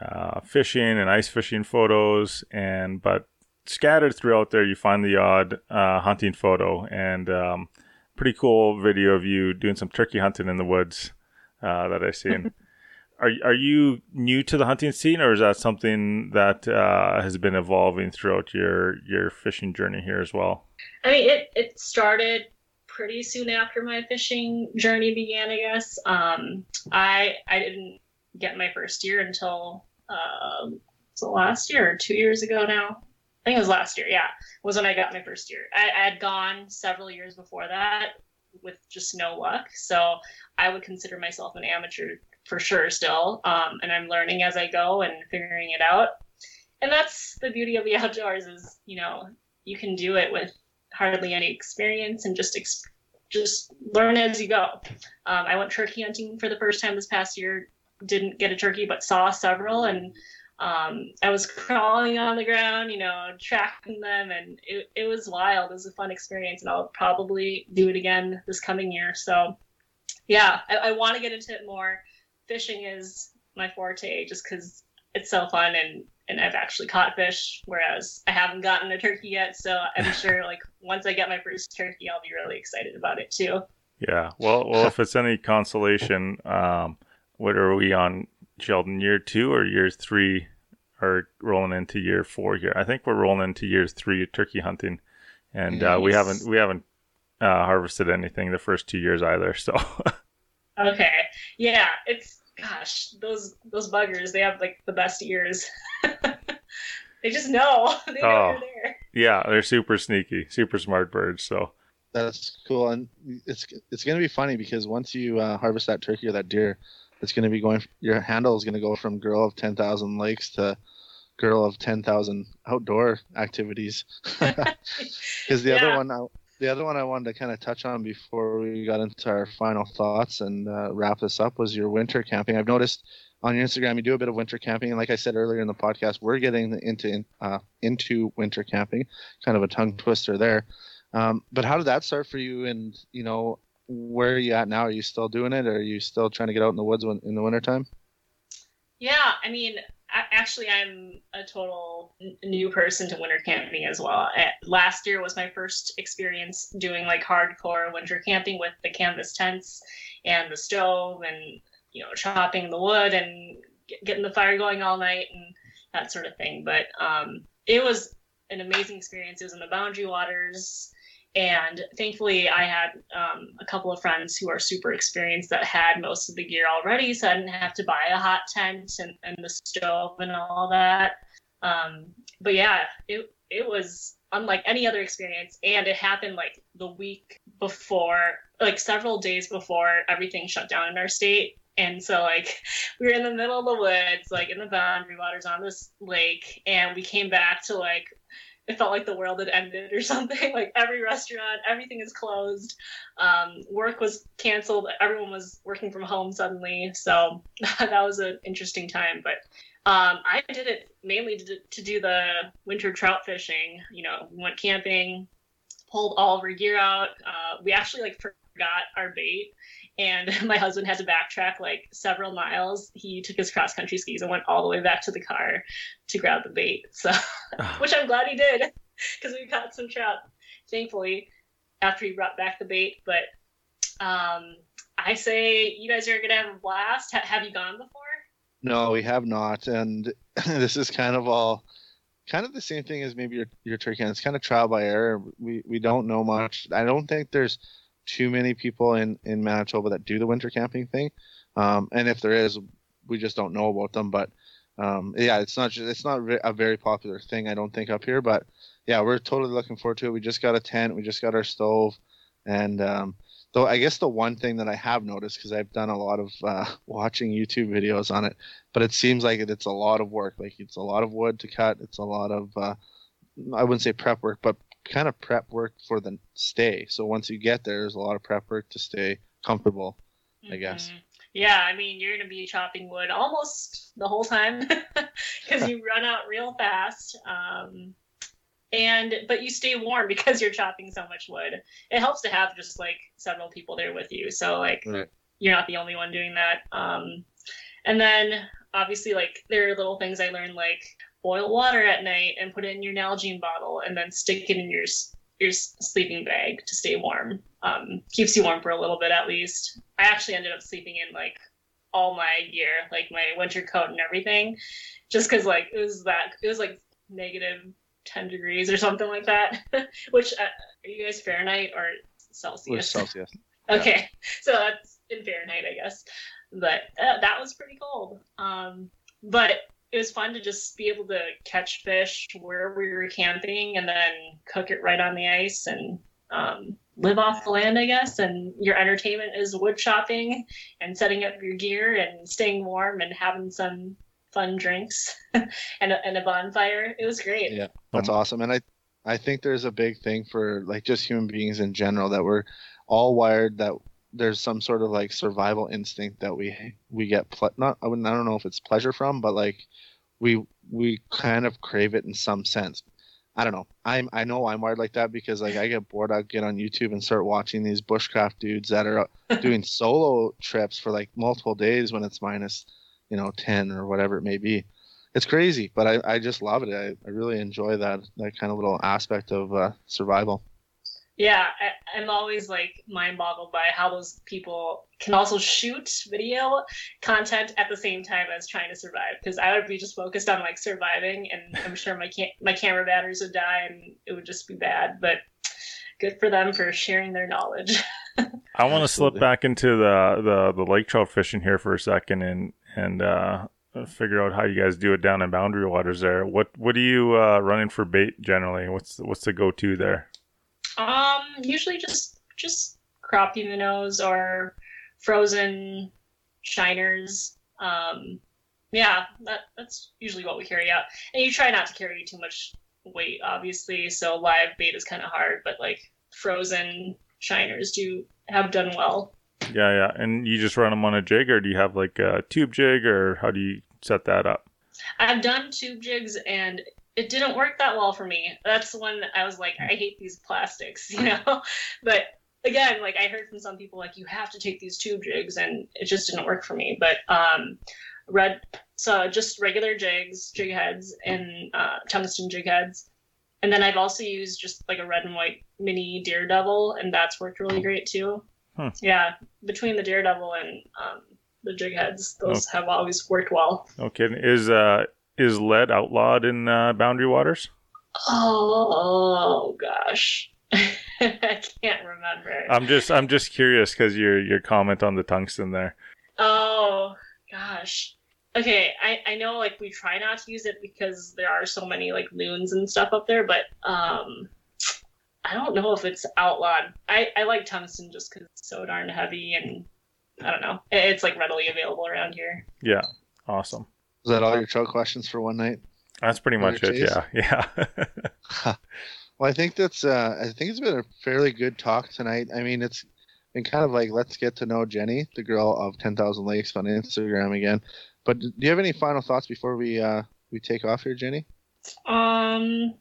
uh, fishing and ice fishing photos, and but scattered throughout there you find the odd uh, hunting photo and um, pretty cool video of you doing some turkey hunting in the woods uh, that I've seen. Are, are you new to the hunting scene, or is that something that uh, has been evolving throughout your your fishing journey here as well? I mean, it, it started pretty soon after my fishing journey began, I guess. Um, I I didn't get my first year until um, was last year or two years ago now. I think it was last year. Yeah, was when I got my first year. I, I had gone several years before that with just no luck, so I would consider myself an amateur for sure still. Um, and I'm learning as I go and figuring it out. And that's the beauty of the outdoors is you know you can do it with hardly any experience and just ex- just learn as you go. Um, I went turkey hunting for the first time this past year. Didn't get a turkey, but saw several, and um, I was crawling on the ground, you know, tracking them, and it, it was wild. It was a fun experience, and I'll probably do it again this coming year. So, yeah, I, I want to get into it more. Fishing is my forte, just because it's so fun and and I've actually caught fish, whereas I haven't gotten a turkey yet. So I'm sure, like, once I get my first turkey, I'll be really excited about it too. Yeah. Well, well, if it's any consolation, um, what are we on, Sheldon? Year two or year three? Or rolling into year four here? I think we're rolling into year three of turkey hunting, and uh, we haven't we haven't uh, harvested anything the first two years either. So Okay, yeah, it's gosh, those those buggers, they have like the best ears. they just know. They know Oh. you're there. yeah, they're super sneaky, super smart birds. So That's cool, and it's it's gonna be funny because once you uh, harvest that turkey or that deer, it's gonna be going. Your handle is gonna go from girl of ten thousand lakes to girl of ten thousand outdoor activities. Because the other one, I, the other one I wanted to kind of touch on before we got into our final thoughts and uh, wrap this up was your winter camping. I've noticed on your Instagram you do a bit of winter camping, and like I said earlier in the podcast, we're getting into uh, into winter camping. Kind of a tongue twister there. Um, but how did that start for you? And you know, where are you at now? Are you still doing it, or are you still trying to get out in the woods when, in the wintertime? Yeah, I mean, actually, I'm a total new person to winter camping as well. Uh, Last year was my first experience doing like hardcore winter camping with the canvas tents and the stove and you know chopping the wood and getting the fire going all night and that sort of thing. But um, it was an amazing experience. It was in the Boundary Waters. And thankfully, I had um, a couple of friends who are super experienced that had most of the gear already, so I didn't have to buy a hot tent and, and the stove and all that. Um, but yeah, it it was unlike any other experience, and it happened like the week before, like several days before everything shut down in our state. And so, like, we were in the middle of the woods, like in the boundary waters on this lake, and we came back to like it felt like the world had ended or something. Like every restaurant, everything is closed. Um, work was canceled. Everyone was working from home suddenly. So that was an interesting time. But um, I did it mainly to, to do the winter trout fishing. You know, we went camping, pulled all of our gear out. Uh, we actually like forgot our bait, and my husband had to backtrack like several miles. He took his cross country skis and went all the way back to the car to grab the bait. So, which I'm glad he did because we caught some trout, thankfully, after he brought back the bait. But um, I say you guys are gonna have a blast. H- have you gone before? No, we have not, and this is kind of all kind of the same thing as maybe your your turkey. And it's kind of trial by error. We we don't know much. I don't think there's too many people in in Manitoba that do the winter camping thing, um, and if there is, we just don't know about them. But um, yeah, it's not just, it's not a very popular thing. I don't think up here, but yeah, we're totally looking forward to it. We just got a tent, we just got our stove, and um, though I guess the one thing that I have noticed because I've done a lot of uh, watching YouTube videos on it, but it seems like it, it's a lot of work. Like it's a lot of wood to cut. It's a lot of uh, I wouldn't say prep work, but kind of prep work for the stay. So once you get there, there's a lot of prep work to stay comfortable. I guess. Mhm. Yeah, I mean, you're gonna be chopping wood almost the whole time because you run out real fast. Um, and but you stay warm because you're chopping so much wood. It helps to have just like several people there with you, so like Right. you're not the only one doing that. Um, and then obviously, like there are little things I learned, like boil water at night and put it in your Nalgene bottle, and then stick it in your your sleeping bag to stay warm. Um, keeps you warm for a little bit at least. I actually ended up sleeping in like all my gear, like my winter coat and everything, just because like it was that it was like negative ten degrees or something like that. Which uh, are you guys Fahrenheit or Celsius? Celsius. Okay, so that's in Fahrenheit, I guess. But uh, that was pretty cold. Um, but it was fun to just be able to catch fish where we were camping and then cook it right on the ice and um, live off the land, I guess. And your entertainment is wood chopping and setting up your gear and staying warm and having some fun drinks and, a, and a bonfire. It was great. Yeah, that's awesome. And I, I think there's a big thing for like just human beings in general that we're all wired that there's some sort of like survival instinct that we we get ple- not I, wouldn't, I don't know if it's pleasure from, but like we we kind of crave it in some sense. I don't know. I'm I know I'm wired like that because like I get bored. I'll get on YouTube and start watching these bushcraft dudes that are doing solo trips for like multiple days when it's minus, you know, ten or whatever it may be it's crazy, but I, I just love it. I, I really enjoy that that kind of little aspect of uh, survival. Yeah, I, I'm always like mind boggled by how those people can also shoot video content at the same time as trying to survive. Because I would be just focused on like surviving, and I'm sure my cam- my camera batteries would die, and it would just be bad. But good for them for sharing their knowledge. I want to slip back into the, the the lake trout fishing here for a second and and uh, figure out how you guys do it down in Boundary Waters. There, what what are you uh, running for bait generally? What's what's the go to there? Um, usually just just crappie minnows or frozen shiners. Um, yeah, that that's usually what we carry out. And you try not to carry too much weight, obviously. So live bait is kind of hard, but like frozen shiners do have done well. Yeah, yeah. And you just run them on a jig, or do you have like a tube jig, or how do you set that up? I've done tube jigs and it didn't work that well for me. That's the when I was like, I hate these plastics, you know? But again, like I heard from some people like you have to take these tube jigs and it just didn't work for me. But um red so just regular jigs, jig heads and uh, tungsten jig heads. And then I've also used just like a red and white mini daredevil and that's worked really great too. Hmm. Yeah, between the daredevil and um, the jig heads, those have always worked well. Okay, is uh is lead outlawed in uh, Boundary Waters? Oh gosh, I can't remember. I'm just I'm just curious because your your comment on the tungsten there. oh gosh. Okay, I, I know like we try not to use it because there are so many like loons and stuff up there, but um, I don't know if it's outlawed. I, I like tungsten just because it's so darn heavy and I don't know. It's like readily available around here. Yeah, awesome. Is that all your trout questions for one night? That's pretty much it. chase? Yeah, yeah. Well, I think that's uh, I think it's been a fairly good talk tonight. I mean, it's been kind of like let's get to know Jenny, the girl of Ten Thousand Lakes, on Instagram again. But do you have any final thoughts before we uh, we take off here, Jenny? Um,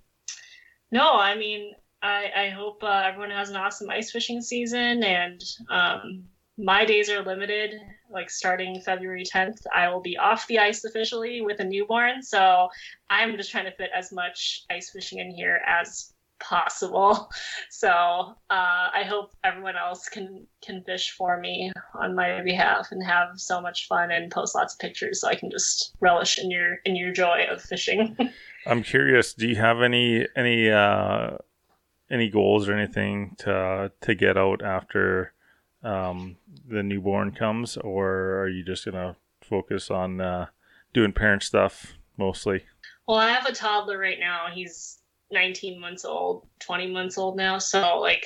no, I mean, I, I hope uh, everyone has an awesome ice fishing season. And um, my days are limited. Like starting February 10th, I will be off the ice officially with a newborn. So I'm just trying to fit as much ice fishing in here as possible. So uh, I hope everyone else can can fish for me on my behalf and have so much fun and post lots of pictures so I can just relish in your in your joy of fishing. I'm curious. Do you have any any uh, any goals or anything to to get out after um, the newborn comes, or are you just gonna focus on uh, doing parent stuff mostly? Well, I have a toddler right now. He's 19 months old, 20 months old now. So like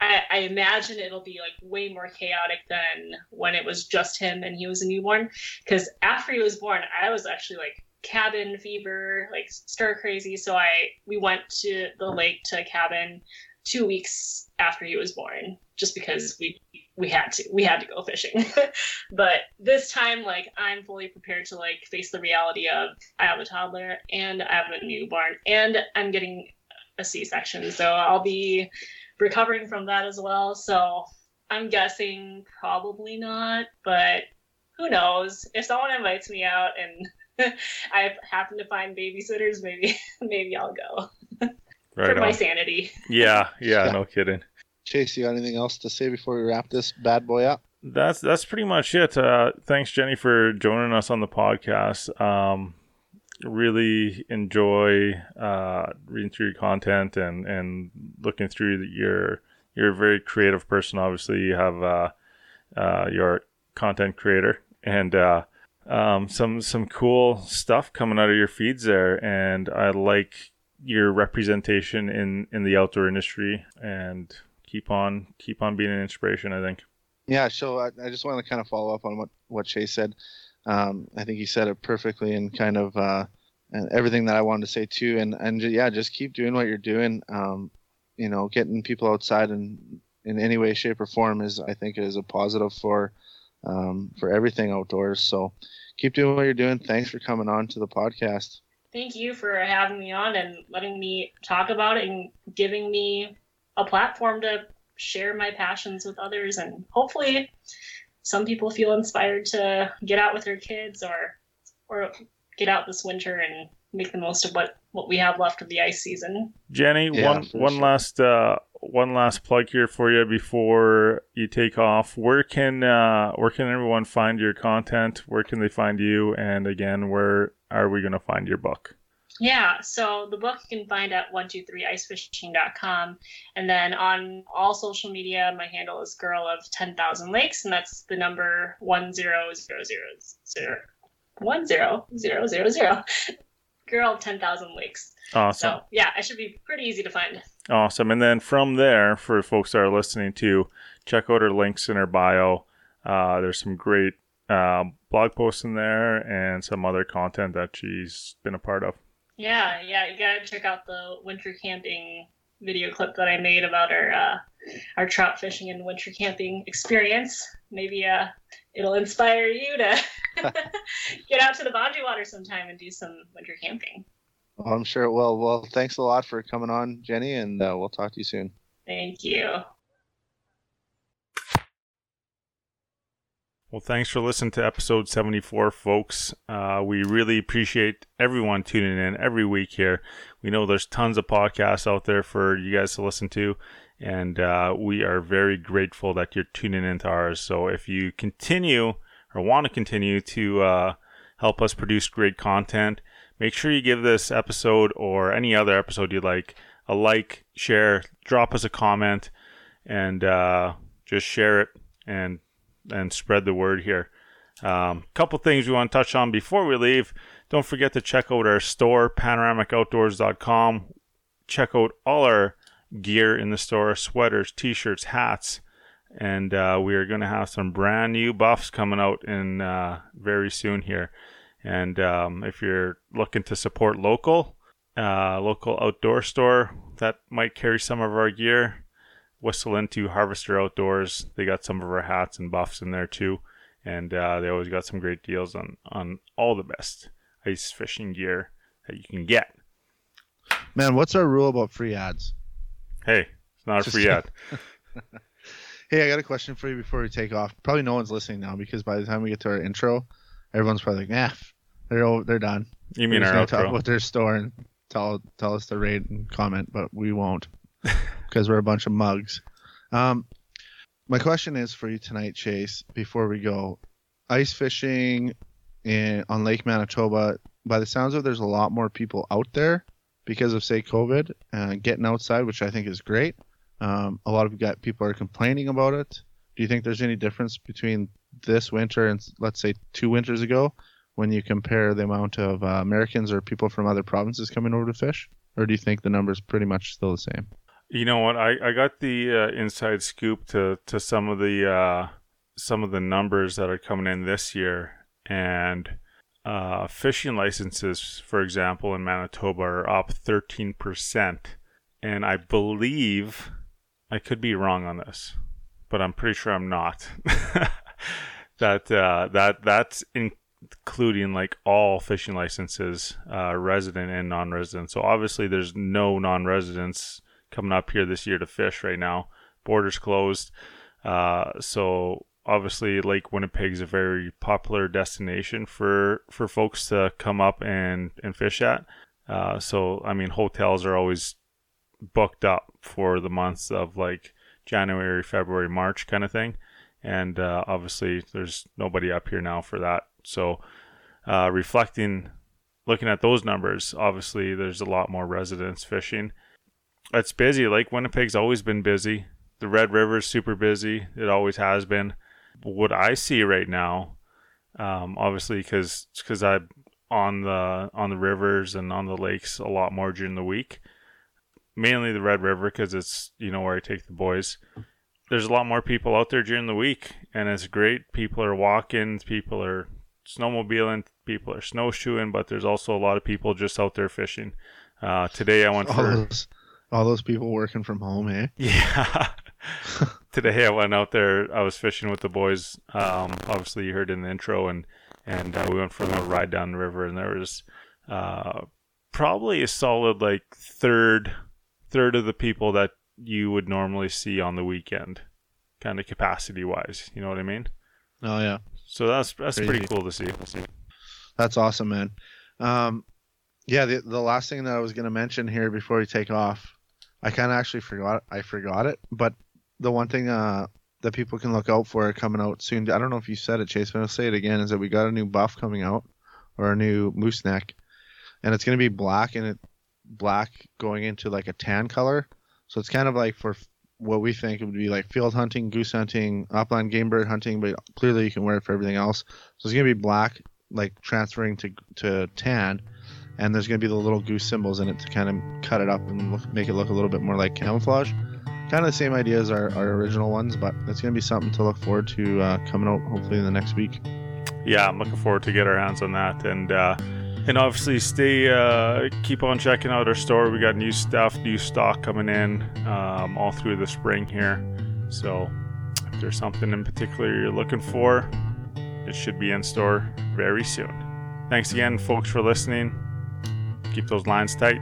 I, I, imagine it'll be like way more chaotic than when it was just him and he was a newborn. Because after he was born, I was actually like cabin fever, like stir crazy. So I we went to the lake to a cabin two weeks after he was born, just because mm. we we had to we had to go fishing. but this time, like I'm fully prepared to like face the reality of I have a toddler and I have a newborn and I'm getting a C-section, so I'll be recovering from that as well. So I'm guessing probably not, but who knows? If someone invites me out and I happen to find babysitters, maybe maybe I'll go. Right for on. my sanity. Yeah, yeah, yeah, no kidding. Chase, you got anything else to say before we wrap this bad boy up? That's that's pretty much it. Uh, thanks, Jenny, for joining us on the podcast. Um, really enjoy uh, reading through your content and and looking through your. You're a very creative person. Obviously, you have uh, uh, your content creator and uh, um, some some cool stuff coming out of your feeds there. And I like your representation in in the outdoor industry and keep on keep on being an inspiration. I think. Yeah, so I, I just want to kind of follow up on what what Chase said. Um, I think he said it perfectly and kind of uh, and everything that I wanted to say too. And and yeah, just keep doing what you're doing. Um, you know, getting people outside and in any way, shape, or form is I think is a positive for um, for everything outdoors. So keep doing what you're doing. Thanks for coming on to the podcast. Thank you for having me on and letting me talk about it and giving me a platform to share my passions with others and hopefully some people feel inspired to get out with their kids or or get out this winter and make the most of what what we have left of the ice season. Jenny, yeah, one one sure. last uh, one last plug here for you before you take off. Where can uh, where can everyone find your content? Where can they find you? And again, where are we going to find your book? Yeah, so the book you can find at 123icefishing.com. And then on all social media, my handle is girl of 10,000 lakes, and that's the number 10000. 10000. Girl of 10,000 lakes. Awesome. So, yeah, it should be pretty easy to find. Awesome. And then from there, for folks that are listening to, check out her links in her bio. Uh, there's some great uh, blog posts in there and some other content that she's been a part of. Yeah, yeah, you gotta check out the winter camping video clip that I made about our uh, our trout fishing and winter camping experience. Maybe uh, it'll inspire you to get out to the Boundary Water sometime and do some winter camping. Well, I'm sure it will. Well, thanks a lot for coming on, Jenny, and uh, we'll talk to you soon. Thank you. Well, thanks for listening to episode 74, folks. Uh, we really appreciate everyone tuning in every week here. We know there's tons of podcasts out there for you guys to listen to, and uh, we are very grateful that you're tuning into ours. So if you continue or want to continue to uh, help us produce great content, make sure you give this episode or any other episode you like a like, share, drop us a comment, and uh, just share it and and spread the word here. A um, couple things we want to touch on before we leave. Don't forget to check out our store, panoramicoutdoors.com. Check out all our gear in the store sweaters, t shirts, hats. And uh, we are going to have some brand new buffs coming out in uh, very soon here. And um, if you're looking to support local, uh, local outdoor store that might carry some of our gear, whistle into Harvester Outdoors. They got some of our hats and buffs in there too, and uh, they always got some great deals on on all the best ice fishing gear that you can get. Man, what's our rule about free ads? Hey, it's not a free ad. Hey, I got a question for you before we take off. Probably no one's listening now because by the time we get to our intro, everyone's probably like, "Nah, they're o- they're done." You mean They're our gonna talk outro? about their store and tell tell us to rate and comment, but we won't because we're a bunch of mugs. Um, my question is for you tonight, Chase. Before we go, ice fishing in on Lake Manitoba. By the sounds of, it, there's a lot more people out there because of say COVID, uh, getting outside, which I think is great. Um, a lot of got people are complaining about it. Do you think there's any difference between this winter and let's say two winters ago when you compare the amount of uh, Americans or people from other provinces coming over to fish? Or do you think the numbers pretty much still the same? You know what? I, I got the uh, inside scoop to, to some of the uh, some of the numbers that are coming in this year, and uh, fishing licenses, for example, in Manitoba are up thirteen percent, and I believe I could be wrong on this, but I'm pretty sure I'm not. that uh, that that's including like all fishing licenses, uh, resident and non-resident. So obviously, there's no non-residents coming up here this year to fish right now. Borders closed. Uh, so obviously Lake Winnipeg is a very popular destination for for folks to come up and and fish at. Uh, so I mean hotels are always booked up for the months of like January, February, March kind of thing. And uh, obviously there's nobody up here now for that. So uh, reflecting looking at those numbers, obviously there's a lot more residents fishing it's busy. Lake Winnipeg's always been busy. The Red River's super busy. It always has been. What I see right now, um, obviously, because because I'm on the on the rivers and on the lakes a lot more during the week. Mainly the Red River because it's you know where I take the boys. There's a lot more people out there during the week, and it's great. People are walking. People are snowmobiling. People are snowshoeing. But there's also a lot of people just out there fishing. Uh, today I went for all those people working from home, eh? yeah. Today I went out there. I was fishing with the boys. Um, obviously you heard in the intro, and and uh, we went for a ride down the river, and there was uh, probably a solid like third third of the people that you would normally see on the weekend, kind of capacity wise. You know what I mean? Oh yeah, So that's that's pretty cool to see. that's awesome, man. Um, yeah, the the last thing that I was gonna mention here before we take off, I kind of actually forgot. I forgot it, but the one thing uh, that people can look out for coming out soon. I don't know if you said it, Chase, but I'll say it again. Is that we got a new buff coming out, or a new moose neck, and it's gonna be black and it black going into like a tan color. So it's kind of like for what we think it would be like field hunting, goose hunting, upland game bird hunting, but clearly you can wear it for everything else. So it's gonna be black, like transferring to to tan, and there's gonna be the little goose symbols in it to kind of cut it up and look, make it look a little bit more like camouflage. Kind of the same idea as our, our original ones, but it's gonna be something to look forward to uh, coming out hopefully in the next week. yeah, I'm looking forward to get our hands on that, and uh, and obviously stay uh, keep on checking out our store. We got new stuff, new stock coming in um, all through the spring here. So if there's something in particular you're looking for, it should be in store very soon. Thanks again, folks, for listening. Keep those lines tight.